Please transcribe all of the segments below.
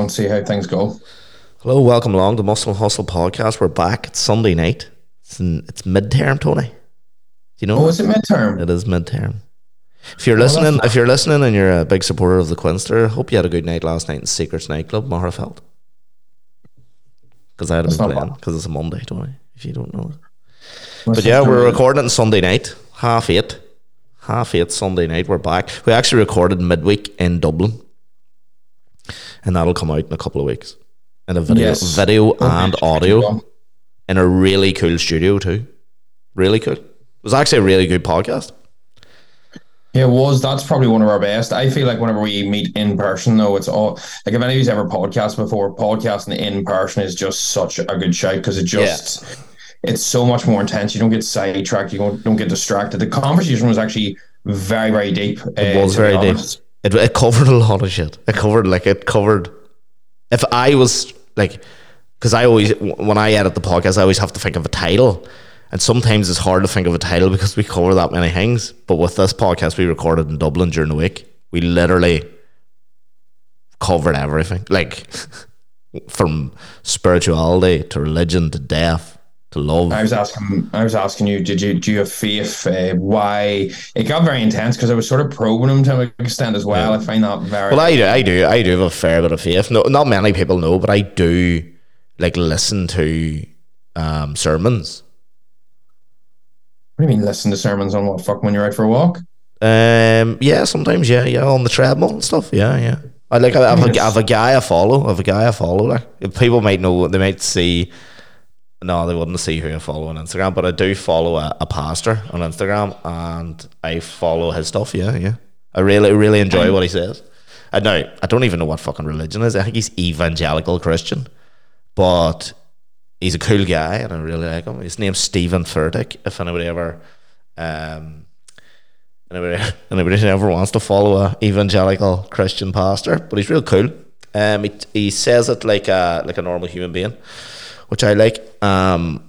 and see how things go. Hello, welcome along to Muscle Hustle Podcast. We're back. It's Sunday night. It's, in, it's midterm, Tony. Do you know? Oh, is it midterm? It is midterm. If you're listening, if you're listening and you're a big supporter of the Quinster, hope you had a good night last night in Secrets nightclub, Magherafelt. Because I had a playing because it's a Monday, Tony. If you don't know it. What's But yeah, we're recording it on Sunday night, half eight. Half eight Sunday night, we're back. We actually recorded midweek in Dublin. And that'll come out in a couple of weeks. In a video Yes. video Okay. and audio in a really cool studio too. Really cool. It was actually a really good podcast. Yeah, it was. That's probably one of our best. I feel like whenever we meet in person, though, it's all like if anybody's ever podcast before, podcasting in person is just such a good shout because it just it's so much more intense. You don't get sidetracked. You don't, don't get distracted. The conversation was actually very, very deep. It uh, was very deep. It, it covered a lot of shit. It covered like it covered. If I was like, because I always when I edit the podcast, I always have to think of a title, and sometimes it's hard to think of a title because we cover that many things. But with this podcast, we recorded in Dublin during the week. We literally covered everything, like from spirituality to religion to death to love. I was asking, I was asking you, did you do you have faith? Uh, why it got very intense because I was sort of probing him to an extent as well. I find that very Well, I do, I do, I do have a fair bit of faith. No, not many people know, but I do like listen to um, sermons. What do you mean? Listen to sermons on what fuck when you're out for a walk? Um, yeah, sometimes, yeah, yeah, on the treadmill and stuff. Yeah, yeah. I like. I have, a, I have a guy I follow. I have a guy I follow. Like people might know, they might see. No, they wouldn't see who I follow on Instagram, but I do follow a, a pastor on Instagram, and I follow his stuff. Yeah, yeah. I really, really enjoy what he says. I know. I don't even know what fucking religion is. I think he's evangelical Christian, but he's a cool guy, and I really like him. His name's Stephen Furtick. If anybody ever, um, anybody, anybody ever wants to follow a evangelical Christian pastor, but he's real cool. Um, he, he says it like a like a normal human being, which I like. Um,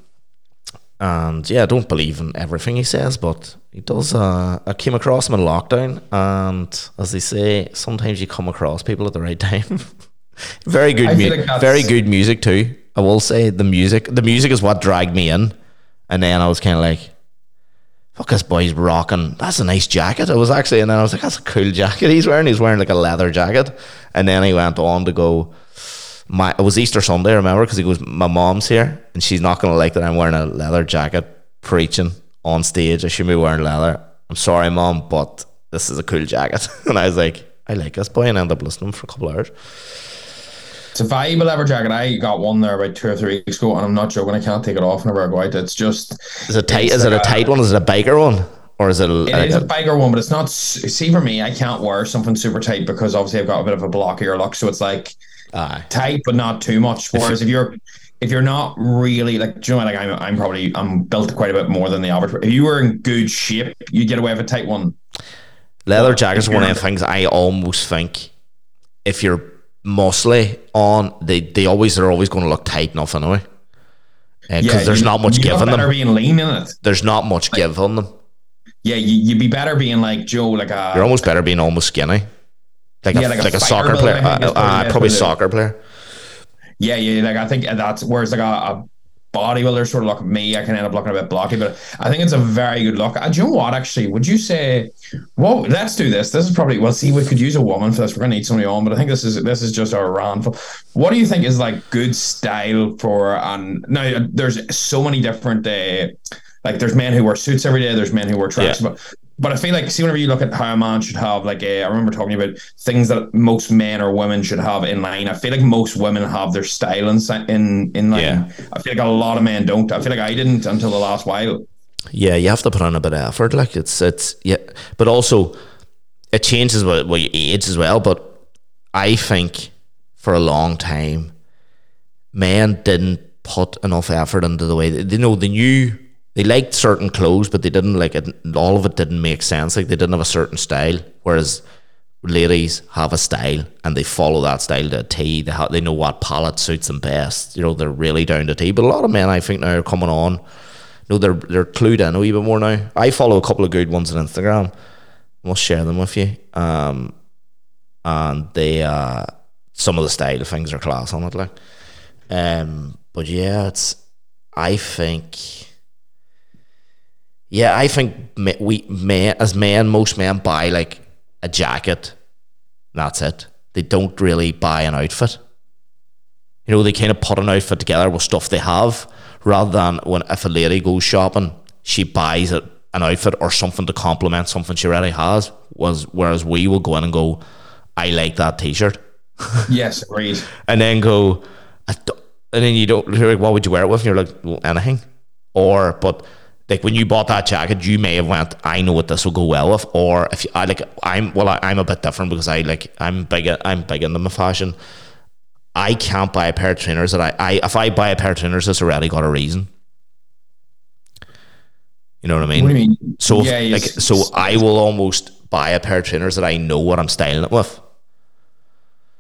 and yeah, I don't believe in everything he says, but he does. Uh, I came across him in lockdown, and as they say, sometimes you come across people at the right time. very good, I feel mu- like very good music too. I will say the music. The music is what dragged me in, and then I was kind of like, "Fuck, this boy's rocking. That's a nice jacket." I was actually, and then I was like, "That's a cool jacket he's wearing. He's wearing like a leather jacket." And then he went on to go. My it was Easter Sunday, I remember, because he goes, "My mom's here, and she's not gonna like that I'm wearing a leather jacket preaching on stage. I shouldn't be wearing leather. I'm sorry, mom, but this is a cool jacket." and I was like, "I like this boy," and I ended up listening for a couple hours. It's a valuable leather jacket. I got one there about two or three weeks ago, and I'm not joking. I can't take it off whenever I go out. It's just Is it tight? Is it a a- tight one? Is it a biker one, or is it? A, It like is a- a bigger one, but it's not. See, for me, I can't wear something super tight because obviously I've got a bit of a blockier look. So it's like Aye. tight, but not too much. Whereas if you're if you're not really like, do you know, what, like I'm, I'm probably I'm built quite a bit more than the average. If you were in good shape, you get away with a tight one. Leather jackets one of the things I almost think if you're muscly on, they, they always they're always going to look tight enough anyway. Uh, because there's you- not much you give look in better them. being lean in it. There's not much give on them. Yeah, you, you'd be better being like Joe, like a You're almost better being almost skinny. Like, Yeah, a, like a like a fighter soccer player. Uh, uh, probably- probably- soccer player. Yeah, yeah, like I think that's whereas like a, a bodybuilder sort of look me, I can end up looking a bit blocky, but I think it's a very good look. And do you know what? Actually, would you say? Well, let's do this. This is probably well. See, we could use a woman for this. We're gonna need somebody on, but I think this is this is just a round. What do you think is like good style for? And now there's so many different. Uh, like there's men who wear suits every day. There's men who wear tracks, Yeah. but but I feel like see whenever you look at how a man should have like a, I remember talking about things that most men or women should have in line. I feel like most women have their style in in in line. Yeah. I feel like a lot of men don't. I feel like I didn't until the last while. Yeah, you have to put on a bit of effort. Like it's it's yeah, but also it changes with, with age as well. But I think for a long time, men didn't put enough effort into the way they, they know they knew they liked certain clothes, but they didn't like it. All of it didn't make sense. Like they didn't have a certain style, whereas ladies have a style and they follow that style to a T. They they know what palette suits them best. You know, they're really down to T. But a lot of men, I think, now are coming on. No, they're they're clued in a wee bit more now. I follow a couple of good ones on Instagram. I'll share them with you. Um, and they uh, some of the style things are class on it, like. Um, but yeah, it's. I think. Yeah, I think we men as men, most men buy like a jacket. That's it. They don't really buy an outfit. You know, they kind of put an outfit together with stuff they have, rather than when if a lady goes shopping, she buys it an outfit or something to complement something she already has. Was whereas we will go in and go, I like that T-shirt, Yes, agreed. and then go, I and then you don't. You're like, what would you wear it with? And you're like, well, anything. Or but like when you bought that jacket, you may have went, I know what this will go well with. Or if you, I like, I'm well, I, I'm a bit different because I like I'm big. I'm big into my fashion. I can't buy a pair of trainers that I, I if I buy a pair of trainers, it's already got a reason. You know what I mean? What do you mean? So if- Yeah, like so I will almost buy a pair of trainers that I know what I'm styling it with.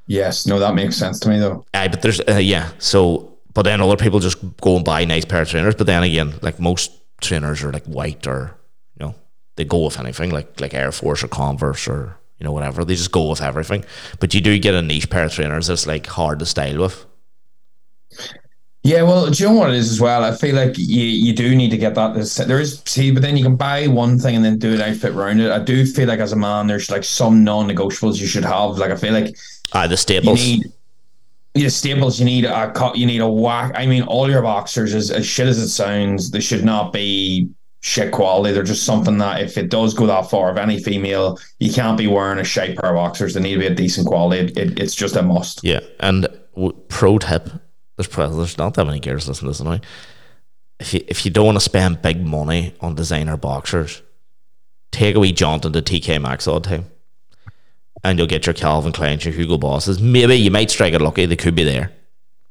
Yes, no, that makes sense to me though. Aye, but there's uh, yeah. So, but then other people just go and buy a nice pair of trainers. But then again, like most trainers are like white or you know they go with anything like like Air Force or Converse or you know whatever. They just go with everything. But you do get a niche pair of trainers that's like hard to style with. Yeah, well, do you know what it is as well? I feel like you, you do need to get that. There is see, but then you can buy one thing and then do an outfit around it. I do feel like as a man, there's like some non-negotiables you should have. Like I feel like Ah, the you staples. need yeah, staples. You need a cut. You need a whack. I mean, all your boxers, as, as shit as it sounds, they should not be shit quality. They're just something that if it does go that far, of any female, you can't be wearing a shite pair of boxers. They need to be a decent quality. It, it, it's just a must. Yeah, and w- pro tip: there's there's not that many girls listening to this now. If you if you don't want to spend big money on designer boxers, take a wee jaunt into TK Maxx all the time, and you'll get your Calvin Klein, your Hugo Bosses. Maybe you might strike it lucky; they could be there.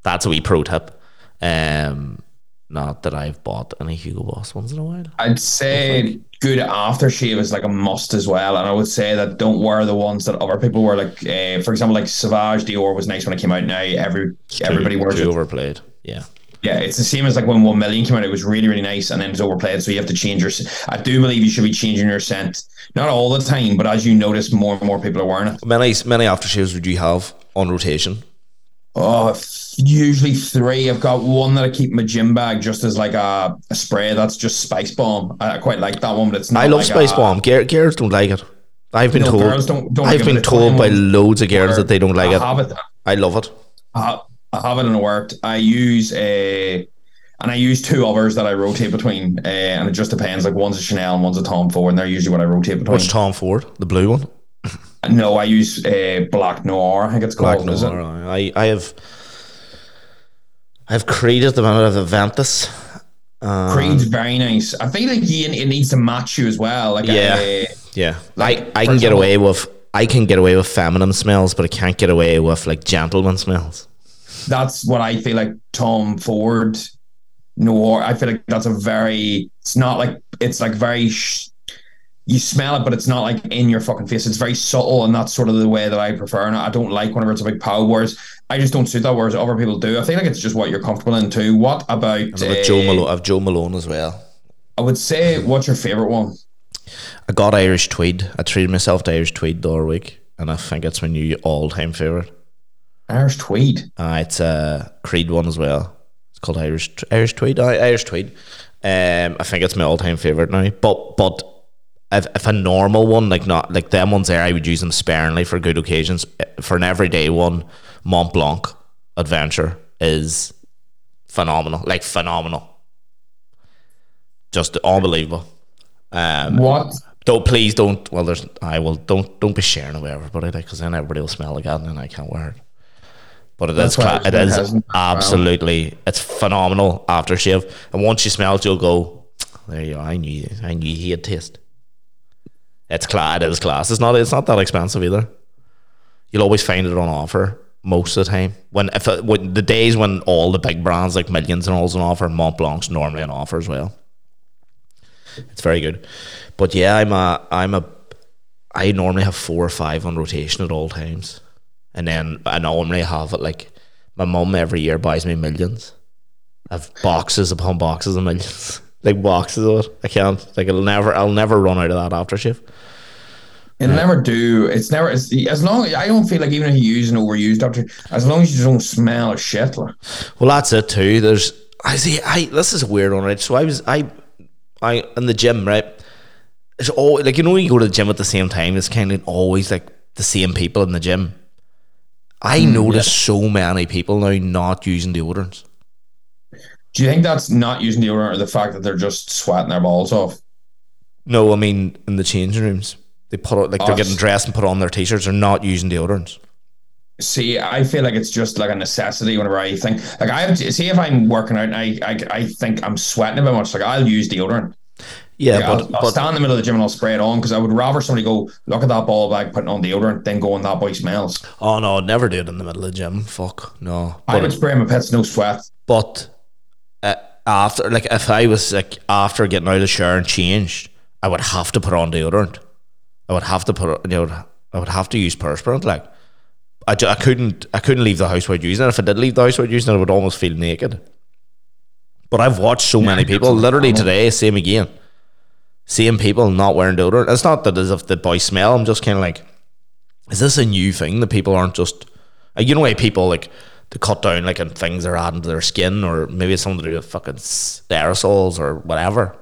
That's a wee pro tip. Um, not that I've bought any Hugo Boss ones in a while. I'd say good aftershave is like a must as well, and I would say that don't wear the ones that other people wear. Like, uh, for example, like Savage Dior was nice when it came out. Now every everybody too, wears too it. overplayed. Yeah. Yeah, it's the same as like when One Million came out. It was really really nice, and then it's overplayed. So you have to change your. I do believe you should be changing your scent, not all the time, but as you notice, more and more people are wearing it. Many many aftershaves would you have on rotation? Oh, usually three. I've got one that I keep in my gym bag just as like a, a spray. That's just Spice Bomb. I quite like that one, but it's not. I love like Spice a- Bomb. Ger- girls don't like it. I've been No, told. girls don't- don't I've been told by loads of girls that they don't like I it. it. I love it. Have, I have it and it worked. I use a, and I use two others that I rotate between, uh, and it just depends. Like one's a Chanel and one's a Tom Ford, and they're usually what I rotate between. What's Tom Ford? The blue one. No, I use uh, Black Noir. I think it's Black called. it? Noir. I I have. I've Creed at the minute. I've Aventus. Uh, Creed's very nice. I feel like you, it needs to match you as well. Like Yeah. uh, Yeah, Like, I, I can get away with I can get away with feminine smells, but I can't get away with like gentleman smells. That's what I feel like Tom Ford Noir. I feel like that's a very. It's not like it's like very. Sh- you smell it, but it's not like in your fucking face. It's very subtle, and that's sort of the way that I prefer. And I don't like whenever it's a big pow. Whereas I just don't suit that. Whereas other people do. I feel like it's just what you're comfortable in too. What about? Got Jo uh, Malone. I've Jo Malone as well. I would say, what's your favorite one? I got Irish Tweed. I treated myself to Irish Tweed the other week, and I think it's my new all time favorite. Irish Tweed. Uh, it's a Creed one as well. It's called Irish Irish Tweed. Aye, Irish Tweed. Um, I think it's my all time favorite now. But but if, if a normal one like not like them ones there, I would use them sparingly for good occasions. For an everyday one, Mont Blanc Adventure is phenomenal. Like phenomenal. Just unbelievable. Um, What? don't please don't. Well, there's I will don't don't be sharing it with everybody because then everybody will smell like that and I can't wear it. But it is That's why cla- it is absolutely it's phenomenal aftershave. And once you smell it, you'll go, there you are. I knew I knew he had taste. It's class. It is class. It's not. It's not that expensive either. You'll always find it on offer most of the time. When if it, when the days when all the big brands like Millions and all's on offer, Mont Blanc's normally on offer as well. It's very good. But yeah, I'm a I'm a I normally have four or five on rotation at all times. And then I normally have it like my mum every year buys me millions. I've boxes upon boxes of millions. like boxes of it. I can't like it'll never I'll never run out of that aftershave. It'll never do. It's never it's, as long. As I don't feel like even if you use an overused doctor, as long as you don't smell of shit. Like. Well, that's it too. There's I see. I this is a weird one, right? So I was I I in the gym, right? It's all like you know when you go to the gym at the same time. It's kind of always like the same people in the gym. I Hmm, notice so many people now not using deodorants. Do you think that's not using deodorant or the fact that they're just sweating their balls off? No, I mean in the changing rooms, they put out like they're getting dressed and put on their t-shirts. They're not using deodorants. See, I feel like it's just like a necessity whenever I think like I have to see if I'm working out and I I, I think I'm sweating a bit much, like I'll use deodorant. Yeah, Like, but, I'll, I'll stand in the middle of the gym and I'll spray it on because I would rather somebody go look at that ball bag putting on deodorant than going that boy smells. oh no, I'd never do it in the middle of the gym. Fuck no. I But, would spray my pits no sweat. but uh, after like if I was like after getting out of the shower and changed, I would have to put on deodorant. I would have to put you know I would have to use perspirant like. I, I couldn't I couldn't leave the house without using it. If I did leave the house without using it, I would almost feel naked. But I've watched so many people, literally normal. today, same again. Same people not wearing deodorant. It's not that as if the boys smell. I'm just kind of like, is this a new thing that people aren't just, uh, you know, why people like to cut down like on things they're adding to their skin, or maybe it's something to do with fucking aerosols or whatever.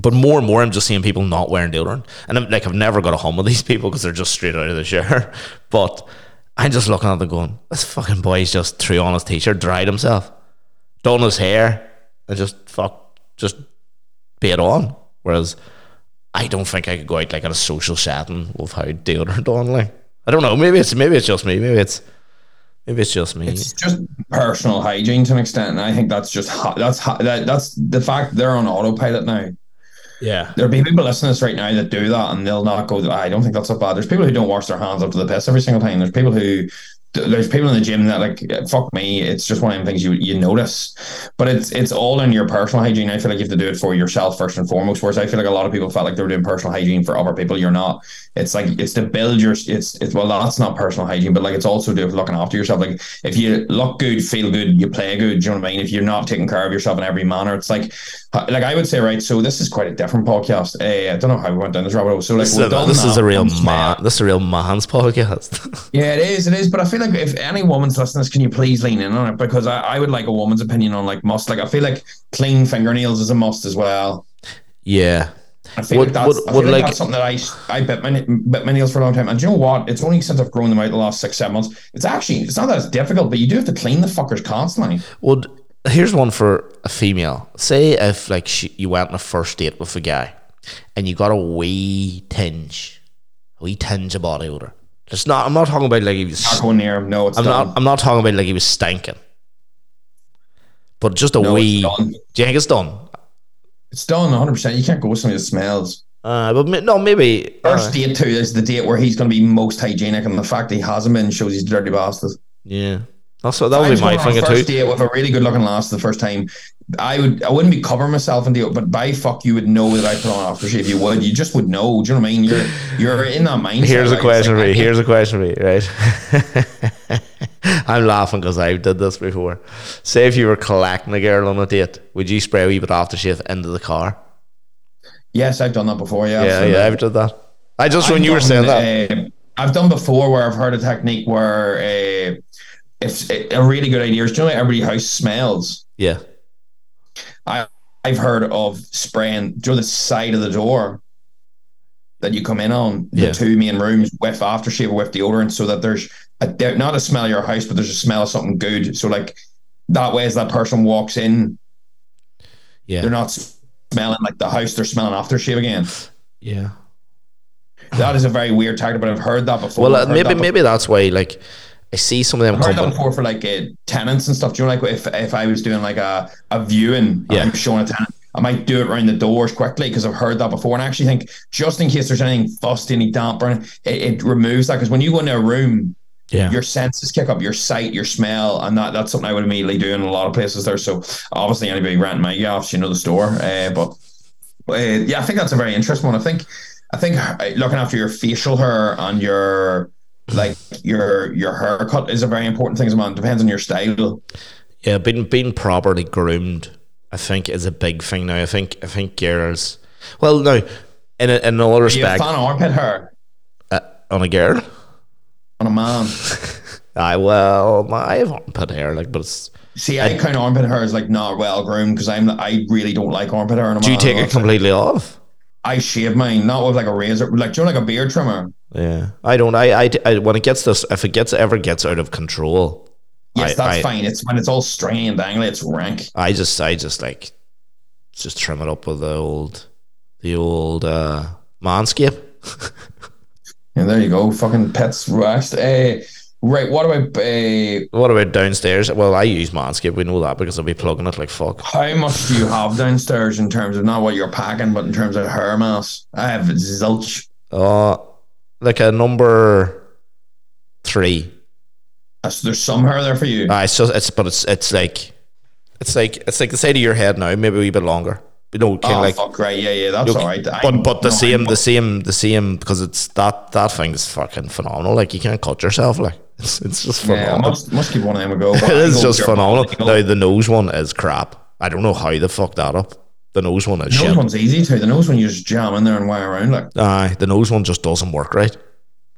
But more and more, I'm just seeing people not wearing deodorant, and I'm like, I've never got a home with these people because they're just straight out of the shower. But I'm just looking at them going, this fucking boy's just threw on his t-shirt, dried himself, done his hair, and just fuck, just be it on. Whereas I don't think I could go out like in a social setting without deodorant on. Like I don't know. Maybe it's maybe it's just me. Maybe it's maybe it's just me. It's just personal hygiene to an extent, and I think that's just that's that, that's the fact they're on autopilot now. yeah. There'll be people listening to this right now that do that, and they'll not go. I don't think that's so bad. There's people who don't wash their hands up to the piss every single time. There's people who there's people in the gym that like fuck me. It's just one of the things you you notice, but it's it's all in your personal hygiene. I feel like you have to do it for yourself first and foremost. Whereas I feel like a lot of people felt like they were doing personal hygiene for other people. You're not. It's like it's to build your. It's it's well that's not personal hygiene, but like it's also do looking after yourself. Like if you look good, feel good, you play good. Do you know what I mean? If you're not taking care of yourself in every manner, it's like like I would say right. So this is quite a different podcast. Uh, I don't know how we went down this rabbit hole. So like This, is a, this is a real man. This is a real man's podcast. Yeah, it is. It is. But I feel like if any woman's listening, this, can you please lean in on it? Because I, I would like a woman's opinion on like must. Like I feel like clean fingernails is a must as well. yeah. I feel Would- like that's, would- I feel like like- that's something that I I bit my bit my nails for a long time. And do you know what? It's only since I've grown them out the last six seven months. It's actually it's not that it's difficult, but you do have to clean the fuckers constantly. Well, here's one for a female. Say if like she, you went on a first date with a guy, and you got a wee tinge, a wee tinge of body odor. It's not. I'm not talking about like he was. Not going near. 'em. No, it's I'm done. not. I'm not talking about like he was stinking. But just a No, wee. Do you think it's done? It's done 100. percent You can't go with somebody that smells. Uh, but no, maybe. uh, First date too is the date where he's going to be most hygienic, and the fact that he hasn't been shows he's a dirty bastard. yeah, that's what that would be my going too. first date with a really good looking lass the first time. I would I wouldn't be covering myself in the but by fuck you would know that I put on aftershave. You would. You just would know. Do you know what I mean? You're you're in that mindset. Here's a like, question it's for you. Here's a question for you. Right. I'm laughing because I've did this before. Say if you were collecting a girl on a date, would you spray a wee bit aftershave into the car? Yes, I've done that before. Yeah, Yeah, yeah, I've done that. I just when I've you were saying that. uh, I've done before where I've heard a technique where uh, if a really good idea is, do you know every house smells? Yeah. I've heard of spraying do the side of the door that you come in on the Yeah. two main rooms with aftershave or with deodorant so that there's a, not a smell of your house but there's a smell of something good so like that way as that person walks in Yeah. they're not smelling like the house they're smelling aftershave again Yeah. that is a very weird tactic but I've heard that before Well, uh, maybe that before. maybe that's why. Like, I see some of them I've heard that before for like uh, tenants and stuff. Do you know, like if if I was doing like a, a viewing, and Yeah. I'm showing a tenant, I might do it around the doors quickly because I've heard that before. And I actually think just in case there's anything fusty, any damp, or it, it removes that. Because when you go into a room, Yeah. your senses kick up, your sight, your smell, and that that's something I would immediately do in a lot of places there. So obviously, anybody renting my gas, you know the store. Uh, but uh, yeah, I think that's a very interesting one. I think I think uh, looking after your facial hair and your like your your haircut is a very important thing as well. It depends on your style. Yeah, being being properly groomed, I think, is a big thing now. I think I think girls. Well, no, in, a, in all Are you a respect, fan armpit hair uh, on a girl. on a man? I well, I have armpit hair, like, but it's. See, I kind of armpit hair is like not well groomed because I'm I really don't like armpit hair. On a Do you take it completely off? I shave mine, not with like a razor, like do you know, like a beard trimmer? Yeah, I don't. I, I, I when it gets this, if it gets ever gets out of control, Yes, I- that's I- fine. It's when it's all stringy and dangly, it's rank. I just, I just like, just trim it up with the old, the old uh, manscape. Yeah, there you go. Fucking pets rest. Uh, right, what about uh, What about downstairs? Well, I use manscape. We know that because I'll be plugging it like fuck. how much do you have downstairs in terms of not what you're packing, but in terms of hair mass? I have zilch. Uh, like a number three. Uh, So there's some hair there for you. Uh, it's just, it's, but it's, it's like, it's like, it's like the side of your head now, maybe a wee bit longer. You know, kind oh of like fuck, right, yeah, yeah, that's all right. I- But but the no, same I'm- the same the same because it's that that thing is fucking phenomenal. Like you can't cut yourself. Like it's it's just Yeah, I phenomenal. must must give one of them a go. it is just phenomenal. Now the nose one is crap. I don't know how they fucked that up. The nose one is the nose shit. one's easy too. The nose one you just jam in there and wire around like. Aye, the nose one just doesn't work right.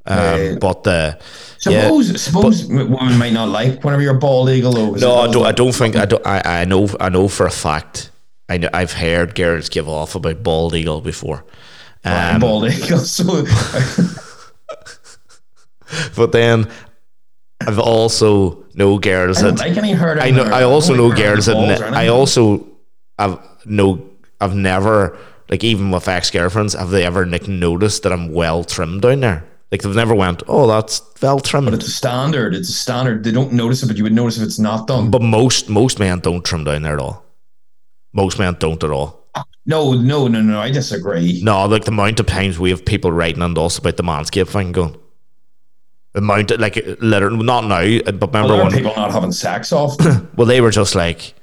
Um, Yeah. but the yeah, Suppose suppose women might not like whenever you're bald eagle though. no, I don't. I don't think. I don't. I, I know. I know for a fact. I know, I've heard girls give off about bald eagle before. I'm Um, bald eagle. So but then I've also know girls I that like any hair. I know. I also know like girls that. Ne- I also have no. I've never like even with ex girlfriends have they ever like noticed that I'm well trimmed down there? Like they've never went, oh, that's well trimmed. But it's a standard. It's a standard. They don't notice it, but you would notice if it's not done. But most most men don't trim down there at all. Most men don't at all. no, no, no, no. I disagree. No, like the amount of times we have people writing on us about the manscape thing going. Amount, of, like, literally, not now, but remember Well, when, people not having sex off. well, they were just like,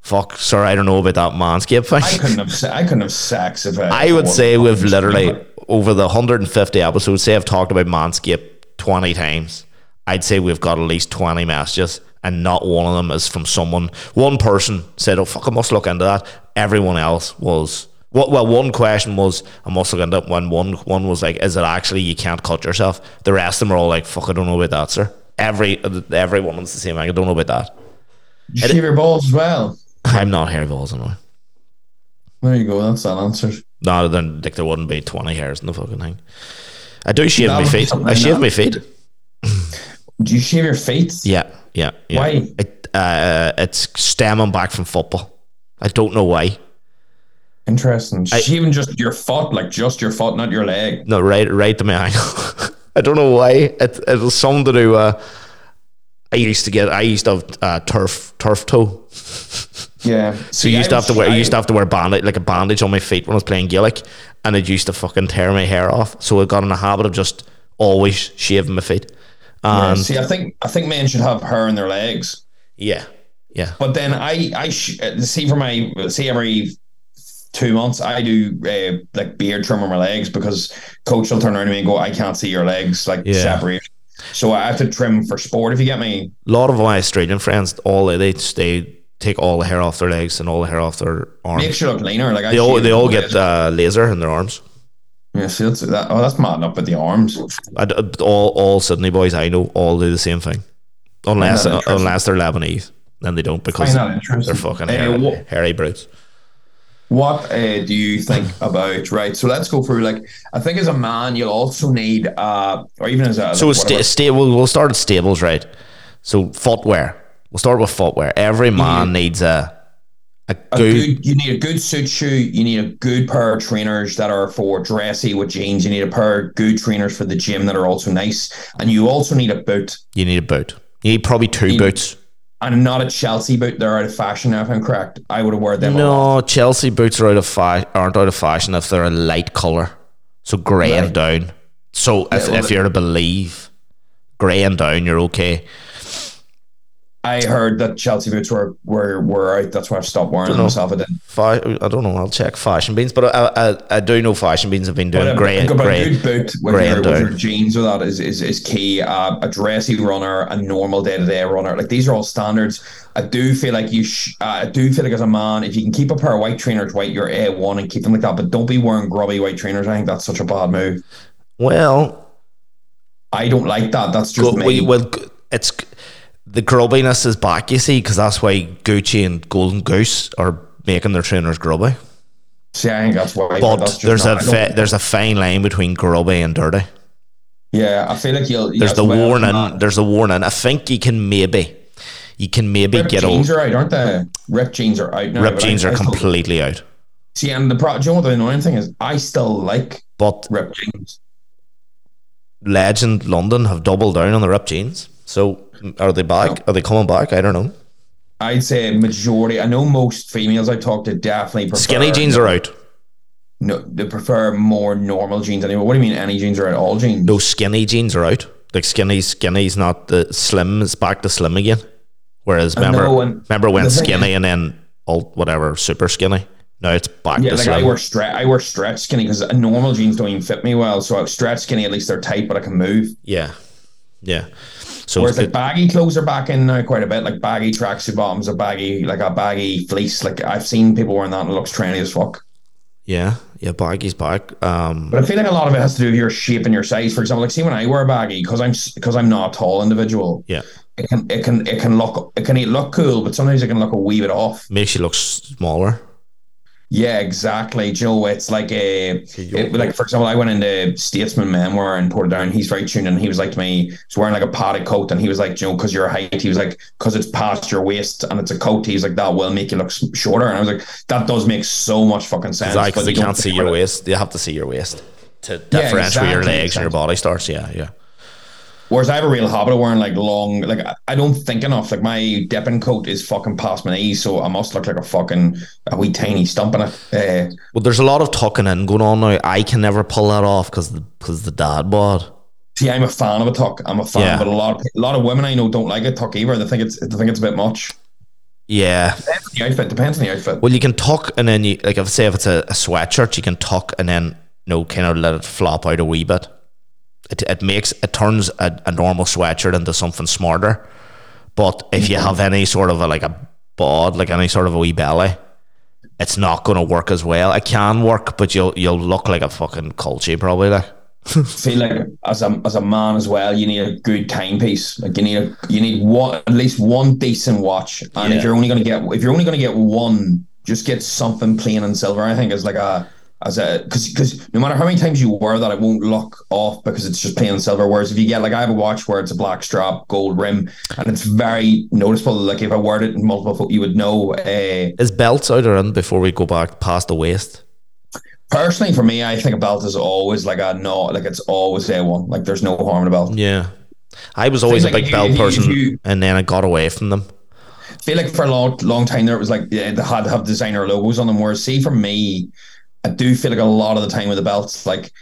fuck, sorry, I don't know about that manscape thing. I couldn't have. I couldn't have sex if I. I would say we've literally over the 150 episodes. Say I've talked about Manscaped 20 times. I'd say we've got at least 20 messages, and not one of them is from someone. One person said, "Oh fuck, I must look into that." Everyone else was. Well, well, one question was, I must look into it. When one one was like, "Is it actually you can't cut yourself?" The rest of them are all like, "Fuck, I don't know about that, sir." Every was the same. I don't know about that. You shave your balls as well. I'm not hairy balls anyway. There you go. That's that answer. No, then like there wouldn't be 20 hairs in the fucking thing. I do shave That my feet. I shave that- my feet. Do you shave your feet? Yeah, yeah, yeah. Why? It, uh, it's stemming back from football. I don't know why. Interesting. Shaving just your foot, like just your foot, not your leg. No, right, right to my ankle. I don't know why. It, it was something to do. Uh, I used to get. I used to have uh, turf turf toe. Yeah. So you used to have to wear. I used to have to wear bandage, like a bandage on my feet when I was playing Gaelic, and it used to fucking tear my hair off. So I got in the habit of just always shaving my feet. And See, I think I think men should have hair in their legs. yeah, yeah. But then I I sh- see for my see every two months I do uh, like beard trim on my legs because coach will turn around to me and go I can't see your legs like Yeah. separate. So I have to trim for sport. If you get me, A lot of my Australian friends, all they they take all the hair off their legs and all the hair off their arms. makes you look leaner. Like I They all they all get legs. uh, laser in their arms. yeah. See that's that. Oh, that's mad up with the arms. I all all Sydney boys I know all do the same thing, unless uh, unless they're Lebanese. Then they don't because Find that interesting. they're fucking Uh, hairy, what- hairy brutes. What uh, do you think about right? So let's go through. Like, I think as a man, you'll also need, uh, or even as a So like, sta- whatever- sta- we'll, start at stables, right? So footwear. We'll start with footwear. Every man needs a a a good, good. You need a good suit shoe. You need a good pair of trainers that are for dressy with jeans. You need a pair of good trainers for the gym that are also nice, and you also need a boot. You need a boot. You need probably two You- boots. And not a Chelsea boot. They're out of fashion now. If I'm correct, I would have worn them. No, Chelsea boots are out of fa- aren't out of fashion if they're a light color, so grey and down. So if, if you're to believe grey and down, you're okay. I heard that Chelsea boots were were, were out. That's why I've stopped wearing them myself. I didn't. Fa- I don't know. I'll check Fashion Beans, but I, I, I do know Fashion Beans have been doing But a, great, but a good boot with your, with your jeans or that is, is, is key. Uh, a dressy runner, a normal day to day runner. Like these are all standards. I do feel like you. Sh- uh, I do feel like as a man, if you can keep a pair of white trainers white, you're a one and keep them like that. But don't be wearing grubby white trainers. I think that's such a bad move. Well, I don't like that. That's just Go, me. well, well, g- it's the grubbiness is back. You see, because that's why Gucci and Golden Goose are making their trainers grubby. See, I think that's why. But that's there's not- a I fi- there's a fine line between grubby and dirty. yeah. I feel like you'll. There's the warning. There's the warning. I think you can maybe, you can maybe get jeans old. are out, aren't they? Ripped jeans are out now. I- jeans I are still- completely out. See, and the pro- do you know what the annoying thing is? I still like But ripped jeans. Legend London have doubled down on the ripped jeans. So are they back? Are they coming back? I don't know. I'd say majority. I know most females I talked to definitely prefer Skinny jeans are out. No, they prefer more normal jeans anyway. What do you mean? Any jeans are out? All jeans? No skinny jeans are out. Like skinny, skinny's not the slim. It's back to slim again. Whereas remember, know, remember when skinny and then alt whatever super skinny. Now it's back Yeah, to like slim. I wear stretch. I wear stretch skinny because normal jeans don't even fit me well. So I stretch skinny. At least they're tight, but I can move. yeah, yeah. So Whereas like baggy clothes are back in now quite a bit. Like baggy tracksuit bottoms, a baggy like a baggy fleece. Like I've seen people wearing that and it looks trendy as fuck. yeah, yeah. Baggy's back. Um, But I feel like a lot of it has to do with your shape and your size. For example, like see when I wear a baggy because I'm because I'm not a tall individual. yeah, It can it can it can look it can look cool, but sometimes it can look a wee bit off. makes you look smaller. Yeah, exactly. Joe, it's like uh, a it, like for example, I went into Statesman Memoir in Portadown. He's very tuned and he was like to me, he's wearing like a padded coat and he was like, Joe, because you're a height, he was like, because it's past your waist and it's a coat, he's like, that will make you look shorter. And I was like, that does make so much fucking sense. Because they you can't see your it. waist. You have to see your waist to differentiate where your exactly, legs and your body starts. Yeah, yeah. Whereas I have a real habit of wearing like long, like I- don't think enough. Like my dipping coat is fucking past my knees, so I must look like a fucking a wee tiny stump in it. Uh, Well, there's a lot of tucking in going on now. I can never pull that off because because the dad bod. See, I'm a fan of a tuck. I'm a fan, Yeah. but a lot of a lot of women I know don't like a tuck either. They think it's they think it's a bit much. Yeah. Depends on the outfit. Depends on the outfit. Well, you can tuck and then you like if say if it's a, a sweatshirt, you can tuck and then you know kind of let it flop out a wee bit. It it makes it turns a, a normal sweatshirt into something smarter. But if you mm-hmm. have any sort of a, like a bod, like any sort of a wee belly, it's not going to work as well. It can work, but you'll you'll look like a fucking culture probably. Like feel like as a as a man as well, you need a good timepiece. Like you need a you need one at least one decent watch. And Yeah. if you're only gonna get if you're only gonna get one, just get something plain and silver. I think is like a as a because because no matter how many times you wear that, it won't look off because it's just plain silver. Whereas if you get like I have a watch where it's a black strap, gold rim, and it's very noticeable. Like if I wore it in multiple, you would know. Uh, is belts out or in before we go back past the waist? personally, for me, I think a belt is always like a no, like it's always a one. Like there's no harm in a belt. Yeah. I was always a like big belt you- person, you- and then I got away from them. I feel like for a long, long time there, it was like yeah, they had to have designer logos on them. Whereas, see, for me, I do feel like a lot of the time with the belts, like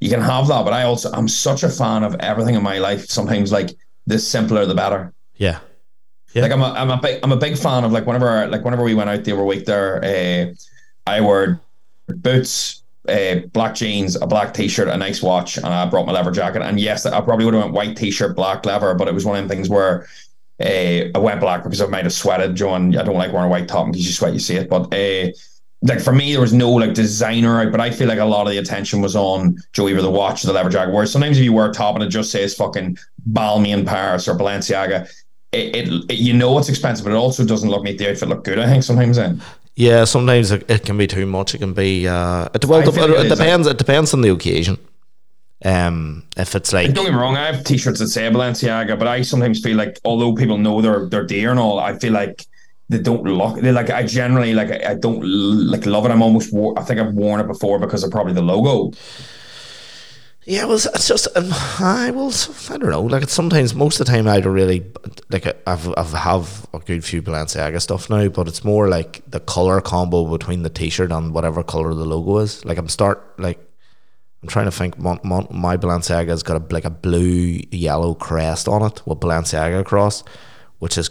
you can have that, but I also I'm such a fan of everything in my life. Sometimes like the simpler the better. Yeah. Yeah. Like I'm a I'm a big I'm a big fan of like whenever like whenever we went out the other week there, uh, I wore boots, uh, black jeans, a black t-shirt, a nice watch, and I brought my leather jacket. And yes, I probably would have went white t-shirt, black leather, but it was one of them things where uh, I went black because I might have sweated, John. I don't like wearing a white top because you sweat, you see it. But uh, like for me, there was no like designer out, but I feel like a lot of the attention was on Joe either the watch or the leather jacket. Whereas sometimes if you wear a top and it just says fucking Balmain Paris or Balenciaga, it, it, it you know it's expensive, but it also doesn't look make the outfit look good. I think sometimes then. Yeah, sometimes it, it can be too much. It can be. Uh, it, well, it, feel it, it is, depends. It depends on the occasion. Um, if it's like Don't get me wrong, I have t-shirts that say Balenciaga, but I sometimes feel like although people know they're they're dear and all, I feel like they don't look. They like I generally like I don't like love it. I'm almost wore. I think I've worn it before because of probably the logo. yeah, well, it's- just um, I will. I don't know. Like it's sometimes most of the time I don't really like. I've I've have a good few Balenciaga stuff now, but it's more like the color combo between the t-shirt and whatever color the logo is. Like I'm start like. I'm trying to think. Mon, mon, my Balenciaga has got a, like a blue yellow crest on it with Balenciaga across, which is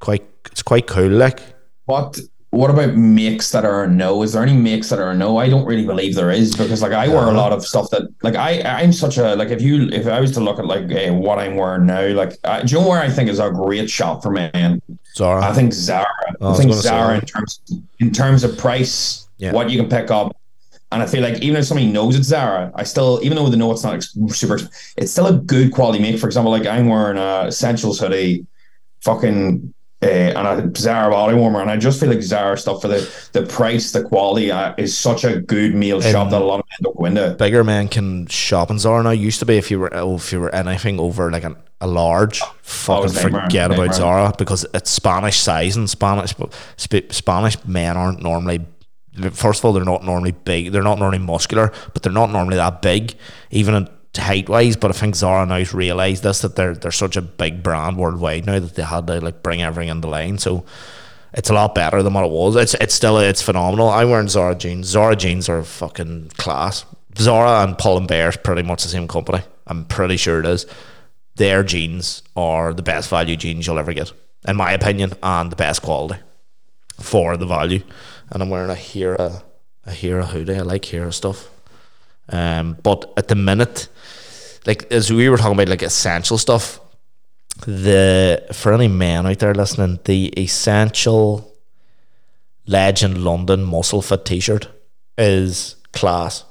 quite it's quite cool. Like What what about makes that are no? Is there any makes that are no? I don't really believe there is because like I wear a lot of stuff that like I I'm such a like if you if I was to look at like uh, what I'm wearing now like uh, do you know where I think is a great shop for men? Zara. I think Zara. Oh, I I think gonna Zara in terms in terms of price, Yeah. what you can pick up. And I feel like even if somebody knows it's Zara, I still, even though they know it's not super, it's still a good quality make. For example, like I'm wearing a Essentials hoodie, fucking, uh, and a Zara body warmer, and I just feel like Zara stuff for the the price, the quality uh, is such a good meal shop that a lot of men don't go into. Bigger men can shop in Zara now. Used to be if you were oh, if you were anything over like an, a large, fucking it's nightmare, forget nightmare. about Zara because it's Spanish size and Spanish sp- Spanish men aren't normally. First of all, they're not normally big. They're not normally muscular, but they're not normally that big, even in height wise. But I think Zara now's realised this that they're they're such a big brand worldwide now that they had to like bring everything in the line. So it's a lot better than what it was. It's it's still it's phenomenal. I'm wearing Zara jeans. Zara jeans are fucking class. Zara and Pull and Bear is pretty much the same company. I'm pretty sure it is. Their jeans are the best value jeans you'll ever get, in my opinion, and the best quality for the value. And I'm wearing a Hera a Hera hoodie. I like Hera stuff. Um, but at the minute, like as we were talking about, like essential stuff, the for any men out there listening, the essential Legend London muscle fit T-shirt is class.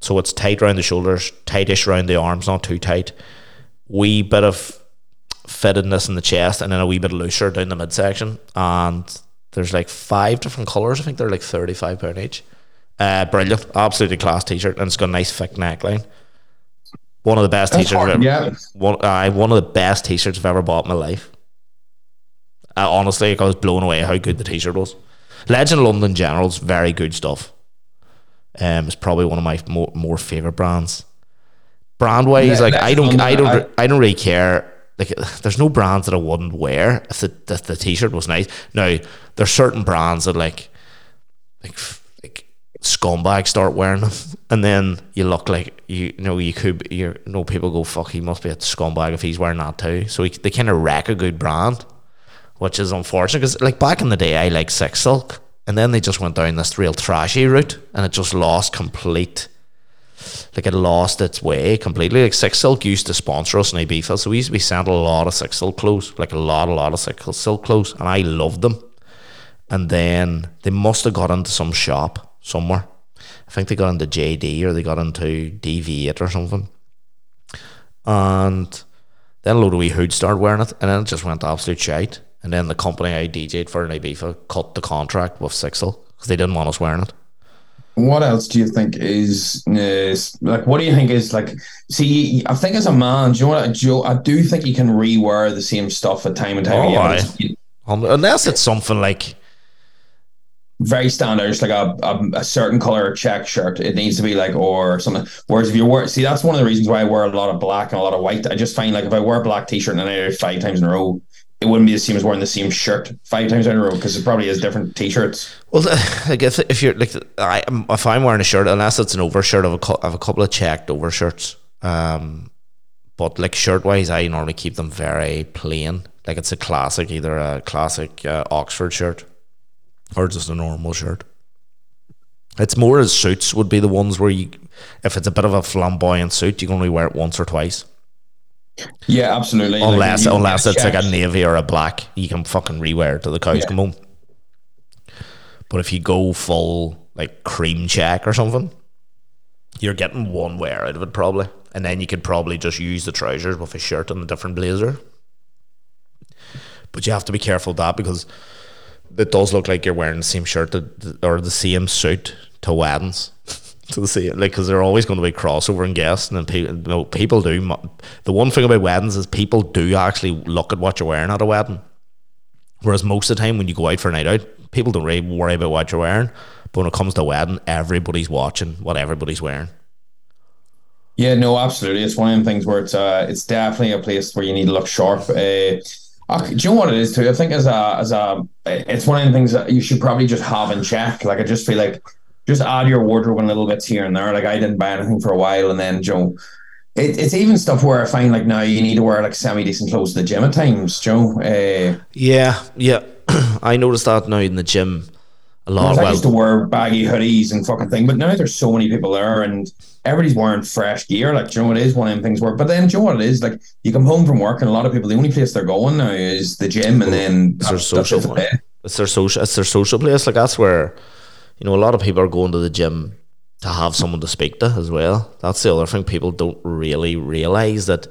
So it's tight around the shoulders, tightish around the arms, not too tight. Wee bit of fittedness in the chest, and then a wee bit looser down the midsection. And there's like five different colors. I think they're like thirty-five pound each. Uh, brilliant, absolutely class T-shirt, and it's got a nice thick neckline. One of the best That's T-shirts. I've ever, yeah. one, uh, one of the best T-shirts I've ever bought in my life. Uh, honestly, I was blown away how good the T-shirt was. Legend London General's very good stuff. Um, it's probably one of my more, more favorite brands. Brand wise, Le- like I don't, I don't, London, I don't really care. Like, there's no brands that I wouldn't wear if the, if the T-shirt was nice. Now, there's certain brands that like, like scumbags start wearing them, and then you look like you, you know you could you know people go fuck he must be a scumbag if he's wearing that too. So he, they kind of wreck a good brand, which is unfortunate because like back in the day I like SikSilk, and then they just went down this real trashy route, and it just lost complete. Like it lost its way completely. Like SikSilk used to sponsor us in Ibiza, so we used to be sent a lot of SikSilk clothes, like a lot, a lot of Six Silk clothes, and I loved them and then they must have got into some shop somewhere. I think they got into JD or they got into DV8 or something. And then a load of wee hoods started wearing it, and then it just went absolute shite. And then the company I DJ'd for in Ibiza cut the contract with SikSilk because they didn't want us wearing it. What else do you think is, is like? What do you think is like? See, I think as a man, do you know what? Joe, I do think you can rewear the same stuff at time and time Oh, again. it's Um, Unless it's something like Very standard, it's like a, a, a certain color check shirt. It needs to be like or something. Whereas if you wear, see, that's one of the reasons why I wear a lot of black and a lot of white. I just find like if I wear a black t-shirt and I wear it five times in a row, it wouldn't be the same as wearing the same shirt five times in a row because it probably is different t-shirts. Well, like if, if you're like, I, if I'm wearing a shirt, unless it's an overshirt, I have a, I have a couple of checked overshirts. Um, but like shirt wise, I normally keep them very plain. Like it's a classic, either a classic uh, Oxford shirt or just a normal shirt. It's more as suits would be the ones where you, if it's a bit of a flamboyant suit, you can only wear it once or twice. Yeah, absolutely. Unless you- unless it's like a navy or a black, you can fucking rewear it till the cows Yeah. come home. But if you go full like cream check or something, you're getting one wear out of it probably, and then you could probably just use the trousers with a shirt and a different blazer. But you have to be careful of that because it does look like you're wearing the same shirt that, or the same suit to weddings. to the same, like because they're always going to be crossover and guests, and people, you know, people do. The one thing about weddings is people do actually look at what you're wearing at a wedding. Whereas most of the time when you go out for a night out, people don't really worry about what you're wearing. But when it comes to wedding, everybody's watching what everybody's wearing. Yeah, no, absolutely. It's one of them things where it's uh, it's definitely a place where you need to look sharp. Uh, do you know what it is too? I think as a as a it's one of the things that you should probably just have in check. Like I just feel like just add your wardrobe in little bits here and there. Like I didn't buy anything for a while, and then Joe, it, it's even stuff where I find like now you need to wear like semi decent clothes to the gym at times, Joe. Uh, Yeah, yeah. I noticed that now in the gym a lot. I Well, used to wear baggy hoodies and fucking thing, but now there's so many people there and everybody's wearing fresh gear. Like, Joe, it is one of them things where, but then, Joe, what it is like, you come home from work and a lot of people, the only place they're going now is the gym, and oh, then It's their that's- that's social the it's their social it's their social place. Like that's where you know a lot of people are going to the gym to have someone to speak to as well. That's the other thing people don't really realize that.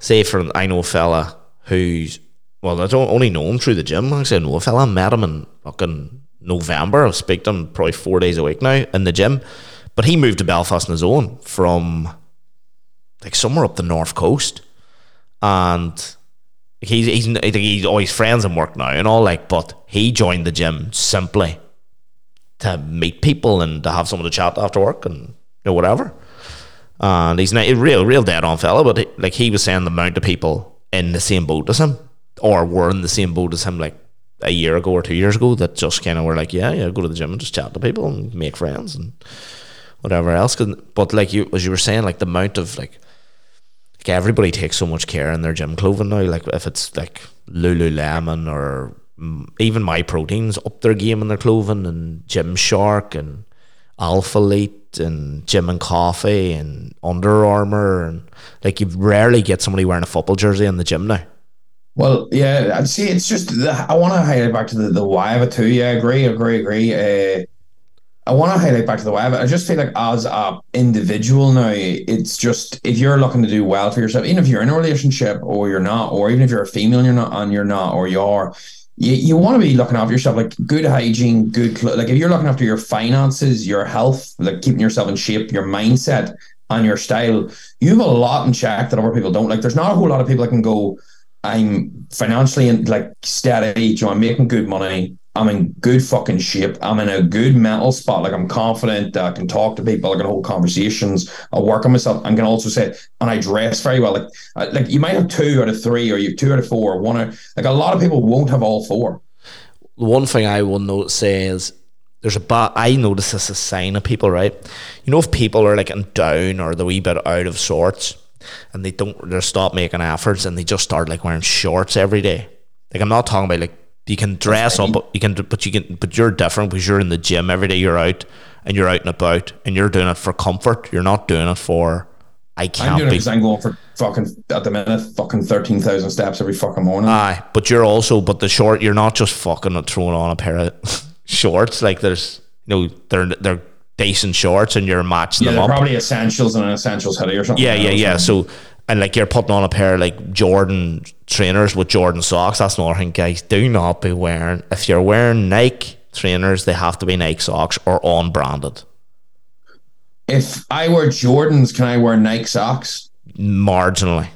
Say for I know a fella who's well, I don't only know him through the gym. Actually, I know a fella. I met him in fucking November. I speak to him probably four days a week now in the gym. But he moved to Belfast on his own from like somewhere up the north coast, and he's he's he's always friends and work now and all like, but he joined the gym simply to meet people and to have someone to chat after work and you know whatever. And he's a real real dead on fella, but he, like he was saying the amount of people in the same boat as him or were in the same boat as him like a year ago or two years ago that just kind of were like, yeah, yeah, go to the gym and just chat to people and make friends and whatever else. But like you, as you were saying, like the amount of like like everybody takes so much care in their gym clothing now. Like if it's like Lululemon or even Myprotein's up their game in their clothing and Gymshark and Alphalete and Gym and Coffee and Under Armour and like you rarely get somebody wearing a football jersey in the gym now. Well, yeah, I'd see. It's just the, I want to highlight back to the, the why of it too. Yeah, agree, agree, agree. Uh, I want to highlight back to the why of it. I just feel like as a individual now, it's just if you're looking to do well for yourself, even if you're in a relationship or you're not, or even if you're a female and you're not, and you're not, or you are, you, you want to be looking after yourself, like good hygiene, good cl- like if you're looking after your finances, your health, like keeping yourself in shape, your mindset, and your style, you have a lot in check that other people don't. Like, there's not a whole lot of people that can go. I'm financially in, like steady. You know, I'm making good money. I'm in good fucking shape. I'm in a good mental spot. Like I'm confident. I can talk to people. I can hold conversations. I work on myself. I can also say, and I dress very well. Like, uh, like you might have two out of three, or you have two out of four, or one. Out, like a lot of people won't have all four. The one thing I will note say is there's a bad. I notice this as a sign of people, right? You know, if people are like in down or the wee bit out of sorts, and they don't, they stop making efforts, and they just start like wearing shorts every day. Like I'm not talking about like you can dress up, but you can, but you can, but you're different because you're in the gym every day. You're out and you're out and about, and you're doing it for comfort. You're not doing it for I I'm can't doing it be. because I'm going for fucking at the minute fucking thirteen thousand steps every fucking morning. Aye, but you're also, but the short, you're not just fucking throwing on a pair of shorts. Like there's, you know, they're they're decent shorts, and you're matching yeah, them they're up. probably essentials and an essentials hoodie or something. yeah, yeah, yeah. so- and like you're putting on a pair of like Jordan trainers with Jordan socks. That's another thing, guys. Do not be wearing. If you're wearing Nike trainers, they have to be Nike socks or on branded. If I wear Jordans, can I wear Nike socks? Marginally,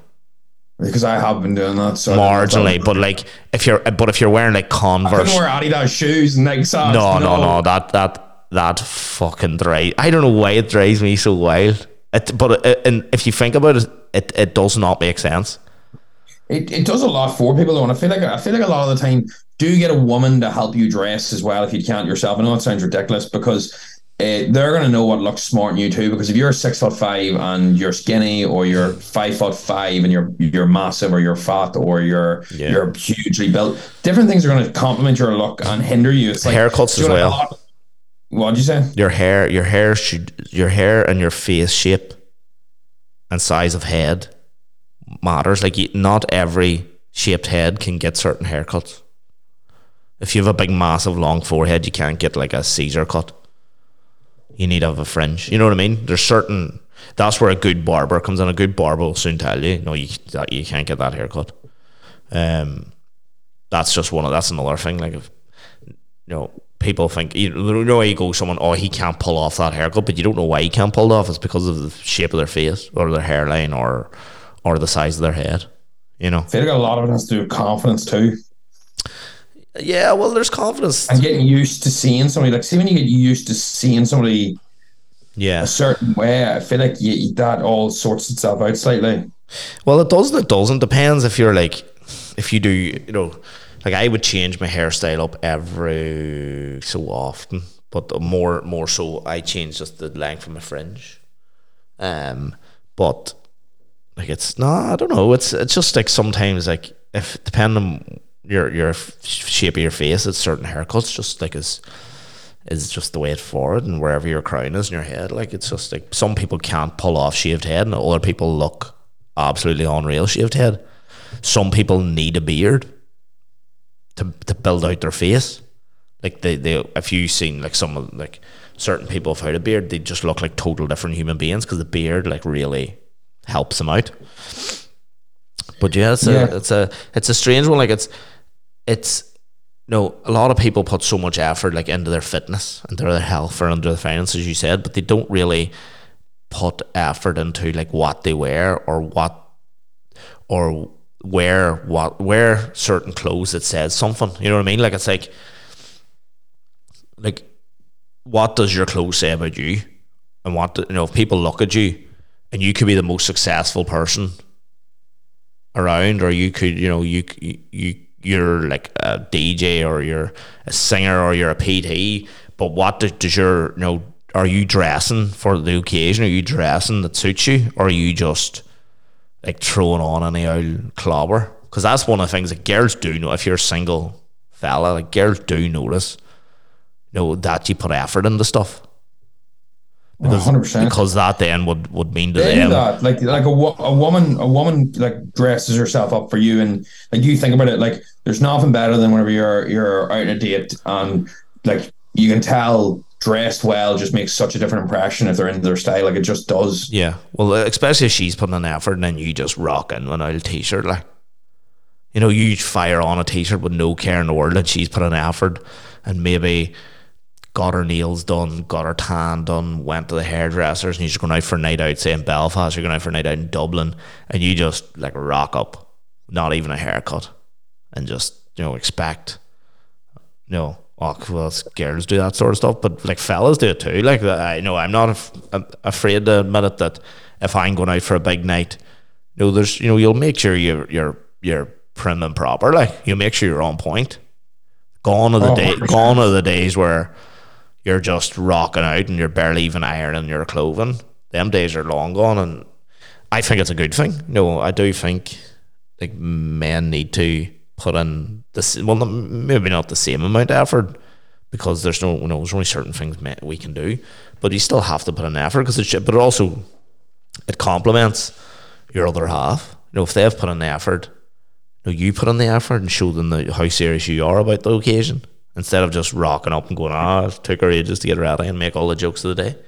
Because I have been doing that. So I don't know if that marginally, but like if you're, but if you're wearing like I Converse, wear Adidas shoes and Nike socks. No, no, no. That that that fucking drives. I don't know why it drives me so wild. It, but it, and if you think about it, it, it does not make sense. It, it does a lot for people though, and I feel like I feel like a lot of the time, do get a woman to help you dress as well if you can't yourself. I know it sounds ridiculous because uh, they're gonna know what looks smart in you too. Because if you're six foot five and you're skinny, or you're five foot five and you're you're massive, or you're fat, or you're Yeah. you're hugely built, different things are gonna complement your look and hinder you. It's like Haircuts as know, like a well. What'd you say? Your hair, your hair should, your hair and your face shape and size of head matters. Like you, not every shaped head can get certain haircuts. If you have a big, massive, long forehead, you can't get like a Caesar cut. You need to have a fringe. You know what I mean? There's certain. That's where a good barber comes in. A good barber will soon tell you, no, you that you can't get that haircut. Um, that's just one of that's another thing. Like if you know, people think you know you go, someone, oh, he can't pull off that haircut, but you don't know why he can't pull it off. It's because of the shape of their face or their hairline or or the size of their head. You know. I feel like a lot of it has to do with confidence too. Yeah, well, there's confidence. And getting used to seeing somebody like see when you get used to seeing somebody Yeah. a certain way, I feel like you, that all sorts itself out slightly. Well, it does and it doesn't. Depends if you're like, if you do, you know, like I would change my hairstyle up every so often, but more more so, I change just the length of my fringe. Um, but like it's no, I don't know. It's it's just like sometimes like if depending on your your shape of your face, it's certain haircuts just like is is just the way it's forward and wherever your crown is in your head. Like it's just like some people can't pull off shaved head and other people look absolutely unreal shaved head. Some people need a beard to to build out their face. Like they, they if you've seen like some of like certain people without a beard, they just look like total different human beings because the beard like really helps them out. But yeah, it's Yeah. a it's a it's a strange one. Like it's it's no, a lot of people put so much effort like into their fitness, into their health, or into their finances, as you said, but they don't really put effort into like what they wear or what or wear what wear certain clothes that says something. You know what I mean? Like it's like like what does your clothes say about you? And what do, you know if people look at you and you could be the most successful person around or you could you know you you, you you're like a DJ or you're a singer or you're a PT but what does, does your you know are you dressing for the occasion are you dressing that suits you or are you just like throwing on any old clobber because that's one of the things that girls do know if you're a single fella like girls do notice you know that you put effort into stuff because, 100%. because that then would would mean to They them that. Like like a, a woman a woman like dresses herself up for you and like you think about it like there's nothing better than whenever you're you're out on a date and like you can tell dressed well just makes such a different impression if they're into their style like it just does. Yeah, well, uh, especially if she's putting an effort and then you just rock in with an old t-shirt, like you know, you fire on a t-shirt with no care in the world, and she's put an effort and maybe got her nails done, got her tan done, went to the hairdressers, and you're just going out for a night out, say in Belfast, you're going out for a night out in Dublin, and you just like rock up, not even a haircut, and just you know expect, you know. Oh, well, girls do that sort of stuff, but like fellas do it too. Like uh, I know, I'm not af- afraid to admit it that if I'm going out for a big night, you know, there's you know, you'll make sure you're you're you're prim and proper. Like you make sure you're on point. Gone are the Oh, day, 100%. gone are the days where you're just rocking out and you're barely even ironing your clothing. Them days are long gone, and I think it's a good thing. No, I do think like men need to put in this. Well, not, maybe not the same amount of effort because there's no, you know, there's only certain things we can do, but you still have to put in effort because it's. But it also it complements your other half. You know, if they've put in the effort, you, know, you put in the effort and show them the, how serious you are about the occasion instead of just rocking up and going, ah, it took her ages to get ready and make all the jokes of the day.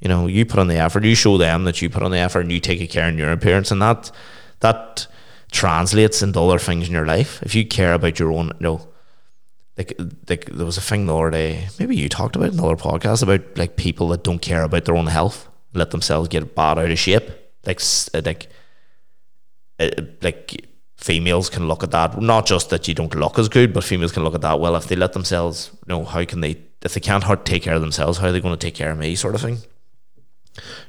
You know, you put on the effort, you show them that you put on the effort and you take a care in your appearance, and that that translates into other things in your life. If you care about your own, you know, like like there was a thing the other day, maybe you talked about in another podcast about like people that don't care about their own health, let themselves get bad out of shape, like like uh, like females can look at that. Not just that you don't look as good, but females can look at that. Well, if they let themselves, you know, how can they? If they can't take care of themselves, how are they going to take care of me? Sort of thing.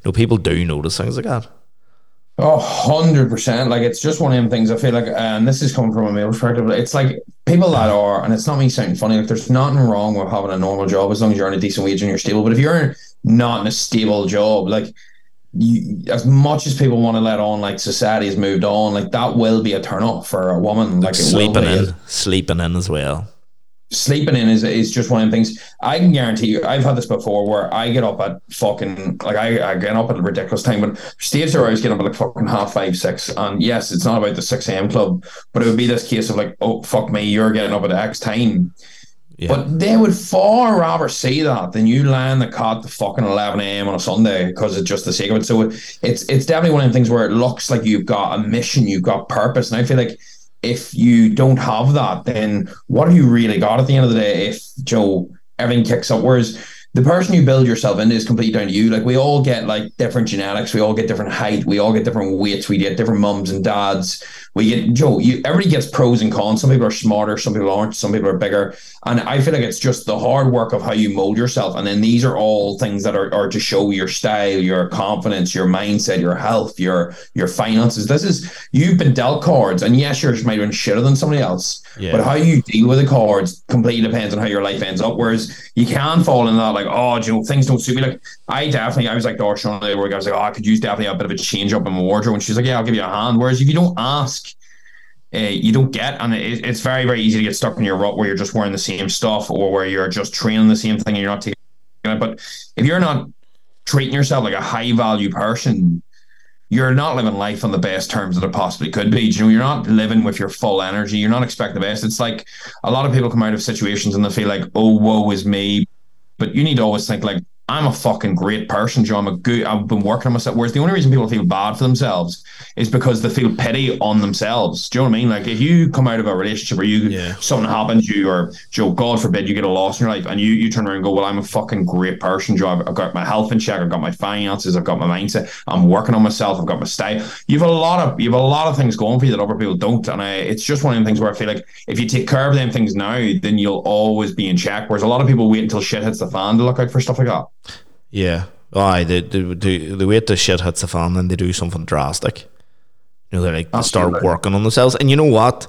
No, people do notice things like that. Oh, 100%. Like, it's just one of them things I feel like, and this is coming from a male perspective, it's like people that are, and it's not me sounding funny, like, there's nothing wrong with having a normal job as long as you're on a decent wage and you're stable. But if you're not in a stable job, like, you, as much as people want to let on, like, society has moved on, like, that will be a turn off for a woman. Like, it sleeping in, sleeping in as well. Sleeping in is is just one of the things I can guarantee you. I've had this before where I get up at fucking like I, I get up at a ridiculous time, but stages where I was getting up at like fucking half five, six. And yes, it's not about the six AM club, but it would be this case of like, oh fuck me, you're getting up at X time. Yeah. But they would far rather see that than you land the cot the fucking eleven AM on a Sunday because it's just the sake of it. So it's it's definitely one of the things where it looks like you've got a mission, you've got purpose, and I feel like if you don't have that, then what have you really got at the end of the day if Joe everything kicks up? Whereas the person you build yourself into is completely down to you. Like we all get like different genetics, we all get different height, we all get different weights, we get different mums and dads. We get Joe, you everybody gets pros and cons. Some people are smarter, some people aren't, some people are bigger. And I feel like it's just the hard work of how you mold yourself. And then these are all things that are, are to show your style, your confidence, your mindset, your health, your your finances. This is you've been dealt cards, and yes, yours might have been shitter than somebody else. Yeah. But how you deal with the cards completely depends on how your life ends up. Whereas you can fall in that like, oh, you know, things don't suit me. Like, I definitely, I was like, Darshan, where I was like, oh, I could use definitely a bit of a change up in my wardrobe. And she's like, yeah, I'll give you a hand. Whereas if you don't ask, uh, you don't get, and it, it's very, very easy to get stuck in your rut where you're just wearing the same stuff or where you're just training the same thing and you're not taking it. But if you're not treating yourself like a high value person, you're not living life on the best terms that it possibly could be. You know, you're not living with your full energy. You're not expecting the best. It's like a lot of people come out of situations and they feel like, oh, woe is me. But you need to always think like, I'm a fucking great person, Joe. I'm a good. I've been working on myself. Whereas the only reason people feel bad for themselves is because they feel pity on themselves. Do you know what I mean? Like if you come out of a relationship or you Yeah. something happens to you, or Joe, God forbid, you get a loss in your life, and you you turn around and go, "Well, I'm a fucking great person, Joe. I've, I've got my health in check. I've got my finances. I've got my mindset. I'm working on myself. I've got my style. You've a lot of you have a lot of things going for you that other people don't, and I, it's just one of the things where I feel like if you take care of them things now, then you'll always be in check. Whereas a lot of people wait until shit hits the fan to look out for stuff like that. Yeah. Aye, they, they, they, they wait till shit hits the fan and they do something drastic. You know, they like they start working on themselves. And you know what?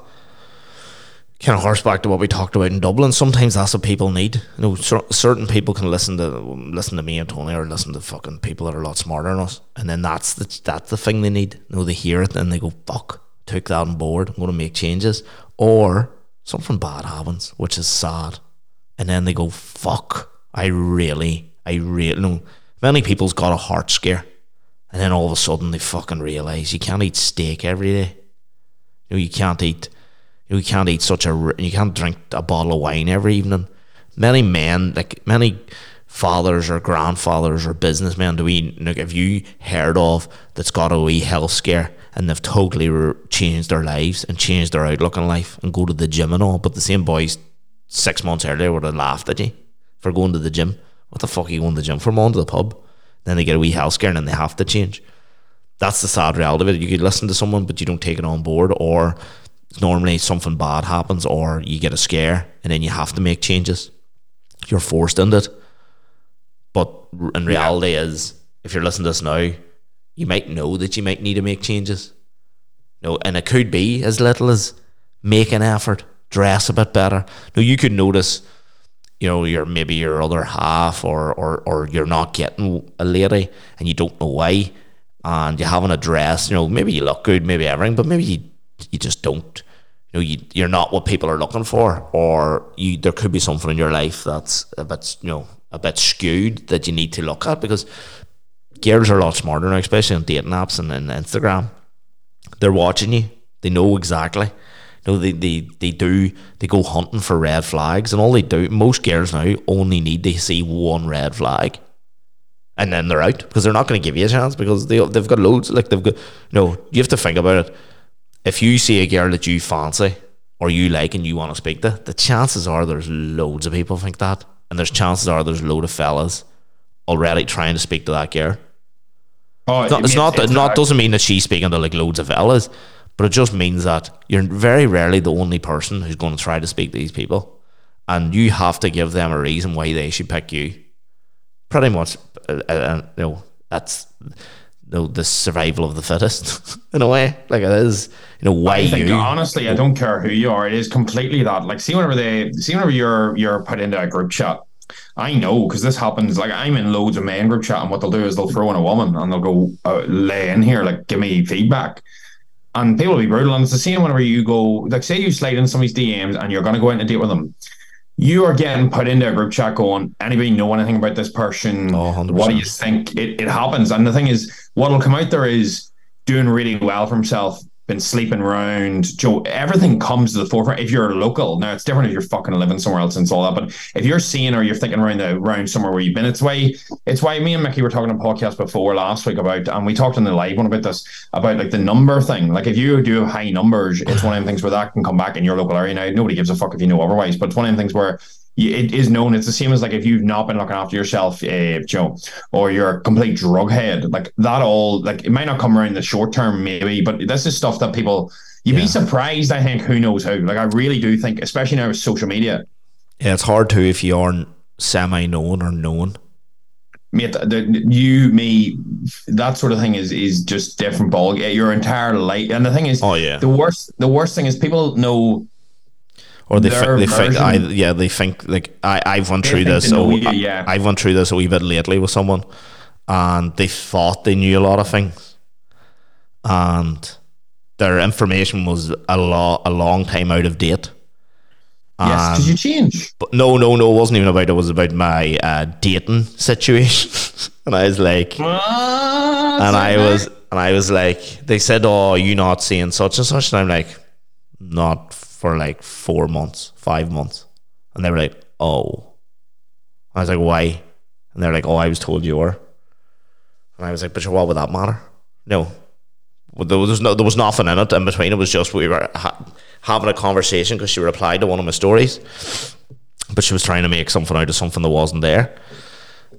Kind of horse back to what we talked about in Dublin. Sometimes that's what people need. You know, cer- certain people can listen to listen to me and Tony, or listen to fucking people that are a lot smarter than us, and then that's the that's the thing they need. You know, they hear it and they go, "Fuck, took that on board. I'm going to make changes." Or something bad happens, which is sad, and then they go, "Fuck, I really, I really." No, many people's got a heart scare, and then all of a sudden they fucking realize you can't eat steak every day. You know, you can't eat. You, know, you can't eat such a, You can't drink a bottle of wine every evening. Many men, like many fathers or grandfathers or businessmen, do we like? Have you heard of that's got a wee health scare and they've totally re- changed their lives and changed their outlook on life and go to the gym and all? But the same boys six months earlier would have laughed at you for going to the gym. What the fuck are you going to the gym for? I'm to the pub. Then they get a wee health scare and then they have to change that's the sad reality of it. You could listen to someone, but you don't take it on board, or normally something bad happens, or you get a scare, and then you have to make changes. You're forced into it. But in reality, is if you're listening to this now, you might know that you might need to make changes. No, and it could be as little as make an effort, dress a bit better. No, you could notice you know, you're maybe your other half or, or, or you're not getting a lady and you don't know why and you haven't addressed, you know, maybe you look good, maybe everything, but maybe you, you just don't. You know, you, you're not what people are looking for or you there could be something in your life that's a bit, you know, a bit skewed that you need to look at because girls are a lot smarter now, especially on dating apps and, and Instagram. They're watching you. They know exactly. You know, they, they, they do, they go hunting for red flags, and all they do, most girls now only need to see one red flag, and then they're out because they're not going to give you a chance because they, they've got loads. Like, they've got, no, you have to think about it. If you see a girl that you fancy or you like and you want to speak to, the chances are there's loads of people think that, and there's chances are there's a load of fellas already trying to speak to that girl. Oh, It's not, it's not, that, not doesn't mean that she's speaking to like loads of fellas, but it just means that you're very rarely the only person who's going to try to speak to these people, and you have to give them a reason why they should pick you. Pretty much, uh, uh, you know, that's you know, the survival of the fittest in a way. Like it is, you know, why I think you? honestly, I don't care who you are. It is completely that. Like, see, whenever they see whenever you're you're put into a group chat, I know because this happens. Like, I'm in loads of men group chat, and what they'll do is they'll throw in a woman and they'll go uh, lay in here, like, give me feedback. And people will be brutal. And it's the same whenever you go, like, say you slide in somebody's DMs and you're going to go out on a date with them. You are getting put into a group chat going, anybody know anything about this person? Oh, what do you think? It, it happens. And the thing is, what'll come out there is doing really well for himself, been sleeping around. Joe, everything comes to the forefront. If you're a local, now it's different if you're fucking living somewhere else and all that. But if you're seeing or you're thinking around the around somewhere where you've been, it's why it's why me and Mickey were talking on podcast before last week about, and we talked on the live one about this about like the number thing. Like if you do high numbers, it's one of them things where that can come back in your local area. Now nobody gives a fuck if you know otherwise, but it's one of them things where it is known. It's the same as like if you've not been looking after yourself, uh, Joe, or you're a complete drug head. Like that all, like it might not come around in the short term, maybe, but this is stuff that people. You'd Yeah. be surprised. I think who knows how. Like I really do think, especially now with social media, Yeah, it's hard to if you aren't semi-known or known. mate. The, the, you, me, that sort of thing is is just different ball. Yeah, Your entire life, and the thing is, Oh yeah. the worst. The worst thing is people know or they think they think I yeah they think like I I've went through this so you, yeah. I, have went through this a wee bit lately with someone, and they thought they knew a lot of things, and their information was a lot a long time out of date. Yes, because And- you change. but no, no, no, it wasn't even about it. It was about my uh, dating situation, and I was like, and I was and I was like, they said, "Oh, you not seeing such and such," and I'm like, "Not for like four months, five months," and they were like, "Oh," I was like, "Why?" And they're like, "Oh, I was told you were," and I was like, "But what would that matter?" No, well, there was no, there was nothing in it in between. It was just we were ha- having a conversation because she replied to one of my stories, but she was trying to make something out of something that wasn't there.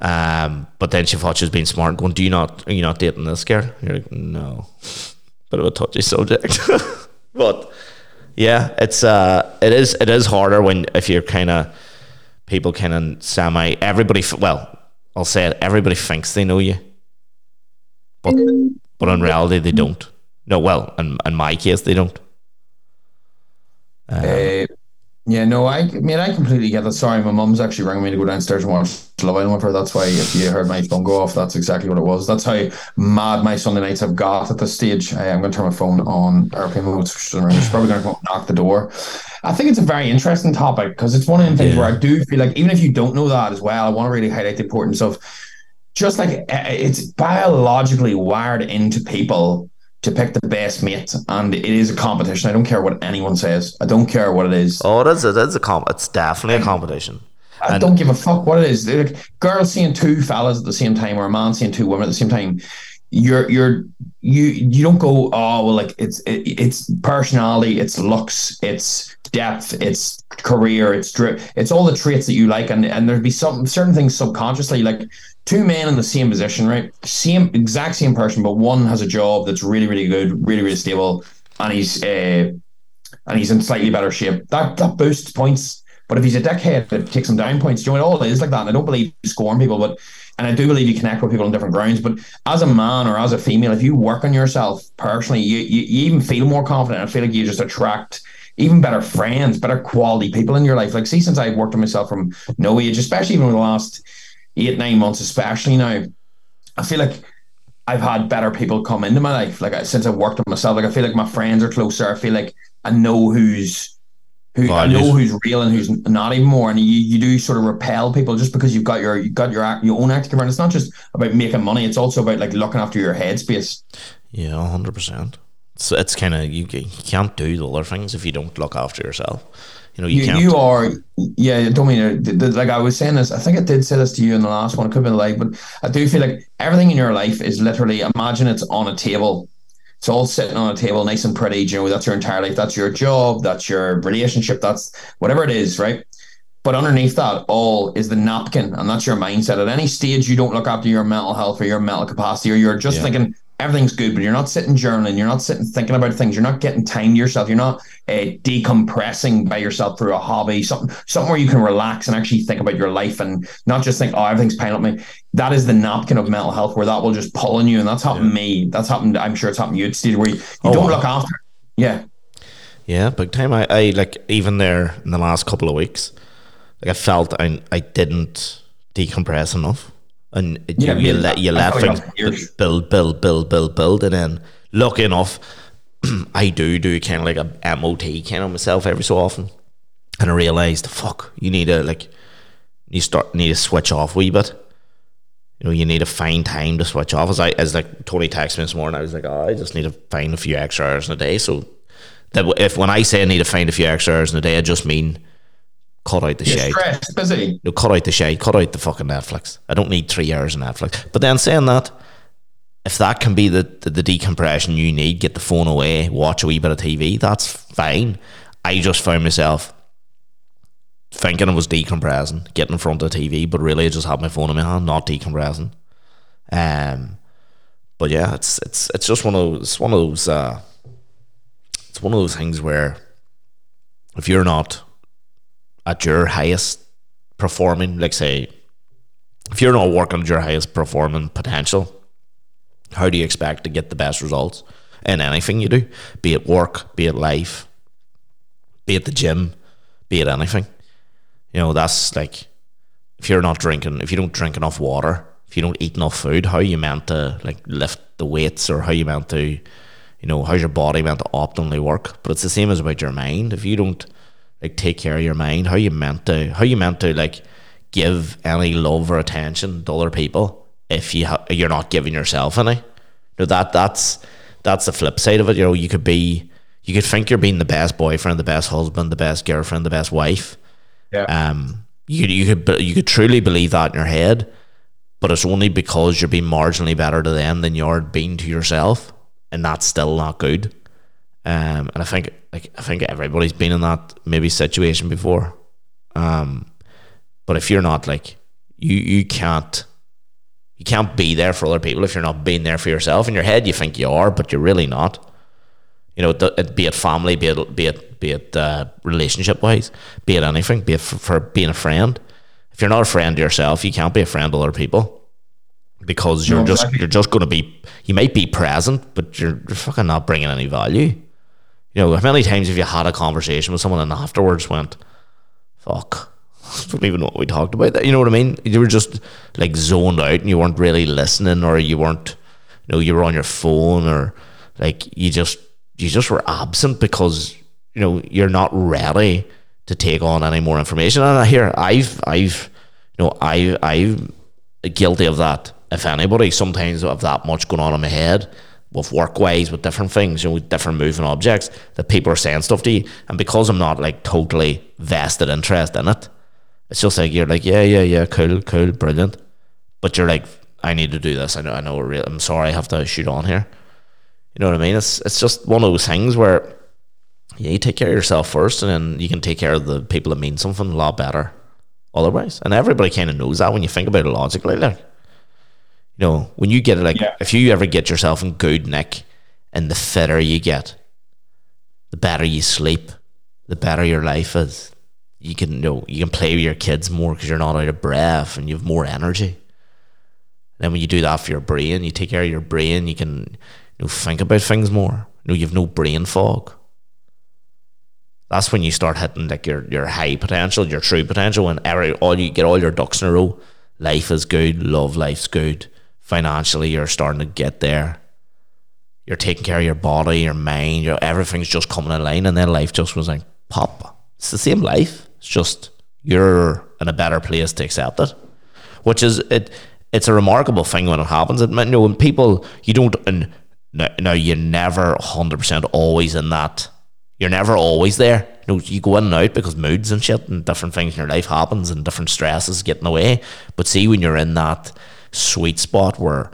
Um, but then she thought she was being smart, going, "Do you not? Are you not dating this girl?" You're like, "No," bit of a touchy subject. but yeah, it's uh, it is it is harder when if you're kind of people kind of semi everybody. Well, I'll say it. Everybody thinks they know you, but but in reality they don't. No, well, in in my case they don't. Uh, yeah, no, I, I mean, I completely get that. Sorry, my mum's actually ringing me to go downstairs and watch Love Island with her. That's why if you heard my phone go off, that's exactly what it was. That's how mad my Sunday nights have got at this stage. I, am going to turn my phone on airplane mode. She's probably going to come up and knock the door. I think it's a very interesting topic because it's one of the things Yeah. where I do feel like even if you don't know that as well, I want to really highlight the importance of just like uh, it's biologically wired into people to pick the best mate, and it is a competition. I don't care what anyone says. I don't care what it is. Oh, it is. It is a comp. It's definitely a competition. I And- don't give a fuck what it is. Like girls seeing two fellas at the same time, or a man seeing two women at the same time. You're you're you you don't go oh well like it's it, it's personality, it's looks, it's depth, it's career, it's dri- it's all the traits that you like, and and there'd be some certain things subconsciously like two men in the same position, right? Same exact same person, but one has a job that's really really good, really really stable, and he's uh, and he's in slightly better shape. That that boosts points. But if he's a dickhead, it takes him down points. Do you know it all is like that? And I don't believe you scoring people, but and I do believe you connect with people on different grounds. But as a man or as a female, if you work on yourself personally, you you, you even feel more confident. I feel like you just attract even better friends, better quality people in your life. Like see, since I've worked on myself from no age, especially even in the last eight, nine months, especially now, I feel like I've had better people come into my life. Like I- since I've worked on myself, like I feel like my friends are closer. I feel like I know who's who I know who's real and who's not even more. And you, you do sort of repel people just because you've got your you got your act- your own active. And it's not just about making money. It's also about like looking after your headspace. Yeah, hundred percent. It's it's kind of you, you can't do the other things if you don't look after yourself. You know you, You, you are yeah. I don't mean to, th- th- like I was saying this. I think I did say this to you in the last one. It could have been like, but I do feel like everything in your life is literally imagine it's on a table. It's all sitting on a table, nice and pretty. You know, that's your entire life. That's your job. That's your relationship. That's whatever it is, right? But underneath that all is the napkin, and that's your mindset. At any stage, you don't look after your mental health or your mental capacity, or you're just Yeah. thinking everything's good, but you're not sitting journaling. You're not sitting thinking about things. You're not getting time to yourself. You're not uh, decompressing by yourself through a hobby, something something where you can relax and actually think about your life and not just think, oh, everything's piling up me. That is the napkin of mental health where that will just pull on you, and that's happened to me. That's happened. I'm sure it's happened to you, Steve, where you, you Oh, don't wow. look after. Yeah, Yeah, big time. I, I like even there in the last couple of weeks, like I felt I I didn't decompress enough, and Yeah, you, you let you let things that for years. build, build, build, build, build, and then lucky enough, I do do kind of like a MOT kind of myself every so often, and I realized, fuck, you need to like, you start need to switch off a wee bit. You know, you need to find time to switch off. As I as like Tony texted me this morning, I was like, oh, I just need to find a few extra hours in a day. So that if when I say I need to find a few extra hours in a day, I just mean cut out the you're shade. stressed, busy. No, cut out the shade. Cut out the fucking Netflix. I don't need three hours of Netflix. But then saying that, if that can be the, the, the decompression you need, get the phone away, watch a wee bit of TV, that's fine. I just found myself thinking I was decompressing, getting in front of the TV, but really I just had my phone in my hand, not decompressing. Um, but yeah, it's it's it's just one of those it's one of those uh, it's one of those things where if you're not at your highest performing, like say, if you're not working at your highest performing potential, how do you expect to get the best results in anything you do? Be it work, be it life, be it the gym, be it anything. You know, that's like if you're not drinking, if you don't drink enough water, if you don't eat enough food, how you meant to like lift the weights or how you meant to, you know, how's your body meant to optimally work? But it's the same as about your mind. If you don't like take care of your mind, how you meant to, how you meant to like give any love or attention to other people if you ha- you're not giving yourself any. You know, that that's that's the flip side of it. You know, you could be, you could think you're being the best boyfriend, the best husband, the best girlfriend, the best wife. Yeah. Um, you you could you could truly believe that in your head, but it's only because you're being marginally better to them than you're being to yourself, and that's still not good. Um, and I think like I think everybody's been in that maybe situation before. Um, but if you're not like you you can't you can't be there for other people if you're not being there for yourself. In your head, you think you are, but you're really not. You know, it, be it family, be it be it be it uh, relationship wise, be it anything, be it for, for being a friend. If you're not a friend to yourself, you can't be a friend to other people because you're no, just exactly. you're just going to be. You might be present, but you're, you're fucking not bringing any value. You know, how many times have you had a conversation with someone and afterwards went, "Fuck." I don't even know what we talked about. You know what I mean? You were just like zoned out, and you weren't really listening, or you weren't, you know, you were on your phone, or like you just you just were absent because you know you're not ready to take on any more information. And here, I've I've you know I I'm guilty of that. If anybody, sometimes I have that much going on in my head with work ways, with different things, you know, with different moving objects, that people are saying stuff to you. And because I'm not like totally vested interest in it, it's just like you're like, yeah, yeah, yeah, cool, cool, brilliant. But you're like, I need to do this. I know, I know. I'm sorry, I have to shoot on here. You know what I mean? It's it's just one of those things where yeah, you take care of yourself first, and then you can take care of the people that mean something a lot better. Otherwise, and everybody kind of knows that when you think about it logically, like you know, when you get it, like yeah. if you ever get yourself in good nick, and the fitter you get, the better you sleep, the better your life is you can you know you can play with your kids more because you're not out of breath and you have more energy. And then when you do that for your brain, you take care of your brain. You can you know, think about things more. You know, you have no brain fog. That's when you start hitting like your your high potential, your true potential. When every all you get all your ducks in a row, life is good, love life's good. Financially, you're starting to get there. You're taking care of your body, your mind, your everything's just coming in line, and then life just was like pop. It's the same life. It's just you're in a better place to accept it, which is it. It's a remarkable thing when it happens. It, you know, when people you don't and now you're never hundred percent always in that. You're never always there. You know, you go in and out because moods and shit and different things in your life happens and different stresses get in the way. But see, when you're in that sweet spot where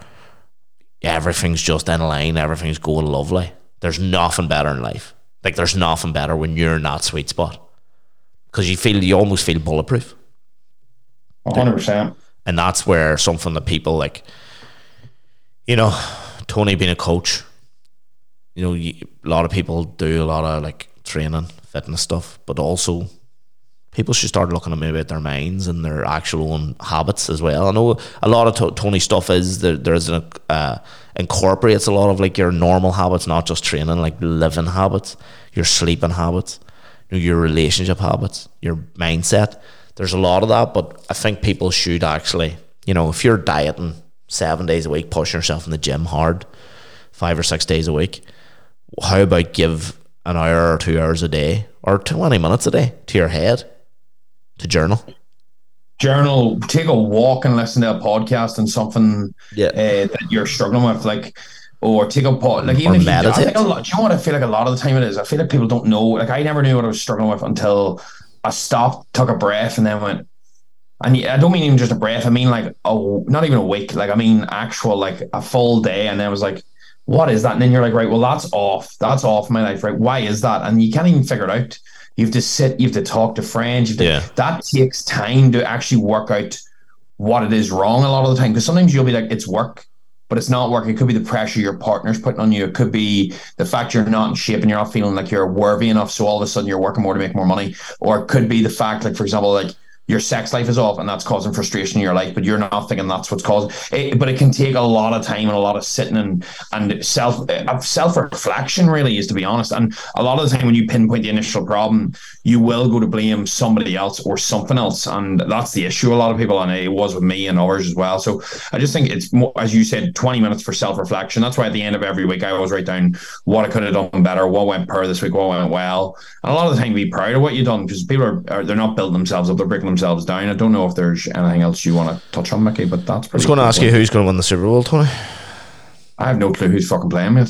everything's just in line, everything's going lovely. There's nothing better in life. Like there's nothing better when you're in that sweet spot because you feel you almost feel bulletproof. hundred percent. And that's where something that people like, you know, Tony being a coach, you know, you, a lot of people do a lot of like training, fitness stuff, but also people should start looking at maybe at their minds and their actual own habits as well. I know a lot of t- Tony stuff is there. There's an uh, incorporates a lot of like your normal habits, not just training, like living habits, your sleeping habits your relationship habits, your mindset. There's a lot of that, but I think people should actually, you know, if you're dieting seven days a week, pushing yourself in the gym hard, five or six days a week, how about give an hour or two hours a day or 20 minutes a day to your head to journal? Journal, take a walk and listen to a podcast and something yeah. uh, that you're struggling with. Like, or take a pot. Like even if. You, I think a lot, do you know what I feel like a lot of the time it is? I feel like people don't know. Like I never knew what I was struggling with until I stopped, took a breath, and then went. And I don't mean even just a breath. I mean like oh, not even a week. Like I mean actual like a full day, and then I was like, what is that? And then you're like, right, well that's off. That's off my life, right? Why is that? And you can't even figure it out. You have to sit. You have to talk to friends. To, yeah. That takes time to actually work out what it is wrong a lot of the time because sometimes you'll be like, it's work but it's not working. It could be the pressure your partner's putting on you. It could be the fact you're not in shape and you're not feeling like you're worthy enough. So all of a sudden you're working more to make more money. Or it could be the fact, like, for example, like your sex life is off and that's causing frustration in your life, but you're not thinking that's what's causing it. But it can take a lot of time and a lot of sitting and and self uh, self reflection. Really, is to be honest. And a lot of the time when you pinpoint the initial problem, you will go to blame somebody else or something else, and that's the issue. A lot of people, and it was with me and others as well. So I just think it's more, as you said, twenty minutes for self reflection. That's why at the end of every week I always write down what I could have done better, what went per this week, what went well, and a lot of the time be proud of what you've done because people are, are they're not building themselves up, they're breaking themselves down. I don't know if there's anything else you want to touch on, Mickey, but that's pretty I was going to ask you who's going to win the Super Bowl, Tony. I have no clue who's fucking playing, mate.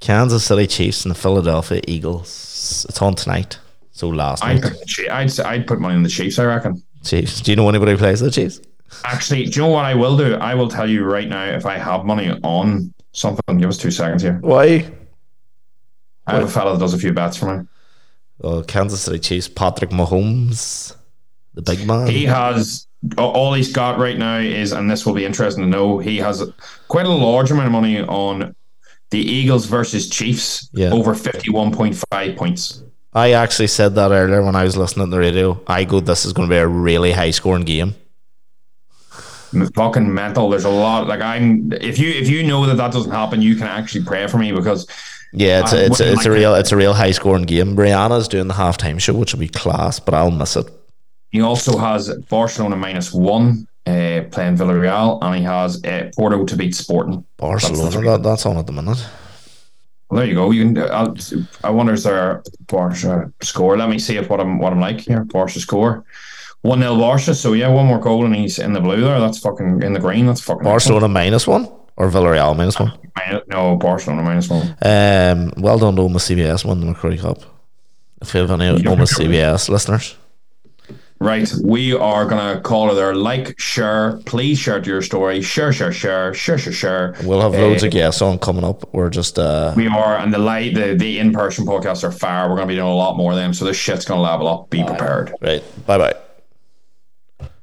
Kansas City Chiefs and the Philadelphia Eagles. It's on tonight. So last I'd night. put, I'd, I'd put money in the Chiefs, I reckon. Chiefs. Do you know anybody who plays the Chiefs? Actually, do you know what I will do? I will tell you right now if I have money on something. Give us two seconds here. Why? I have a fella that does a few bets for me. Oh, Kansas City Chiefs. Patrick Mahomes, the big man. He has all he's got right now is, and this will be interesting to know, he has quite a large amount of money on the Eagles versus Chiefs Yeah. over 51.5 points. I actually said that earlier when I was listening to the radio. I go, this is going to be a really high scoring game. fucking mental. There's a lot. Like I'm, if you if you know that that doesn't happen, you can actually pray for me because Yeah, it's I a, it's a, it's a like real it's a real high scoring game. Rihanna's doing the halftime show, which will be class, but I'll miss it. He also has Barcelona minus one uh, playing Villarreal, and he has uh, Porto to beat Sporting. Barcelona, That's that, that's on at the minute. Well, there you go. You can. I'll, I wonder is there Barca score? Let me see if what I'm what I'm like here. Barca score. One 0 Barca. So yeah, one more goal and he's in the blue there. That's fucking in the green. That's fucking Barcelona minus one or Villarreal minus one. excellent. No, Barcelona minus one. Um, well done to Omagh CBS won the MacRory Cup. If you have any Omagh. CBS listeners, Right, we are gonna call it there. Like, share, please share to your story. Share, share, share, share, share, share. we'll have loads Uh, of guests on coming up. We're just uh, We are, and the light, the, the in person podcasts are fire. We're gonna be doing a lot more of them, so this shit's gonna level up. Be prepared. right. Bye bye.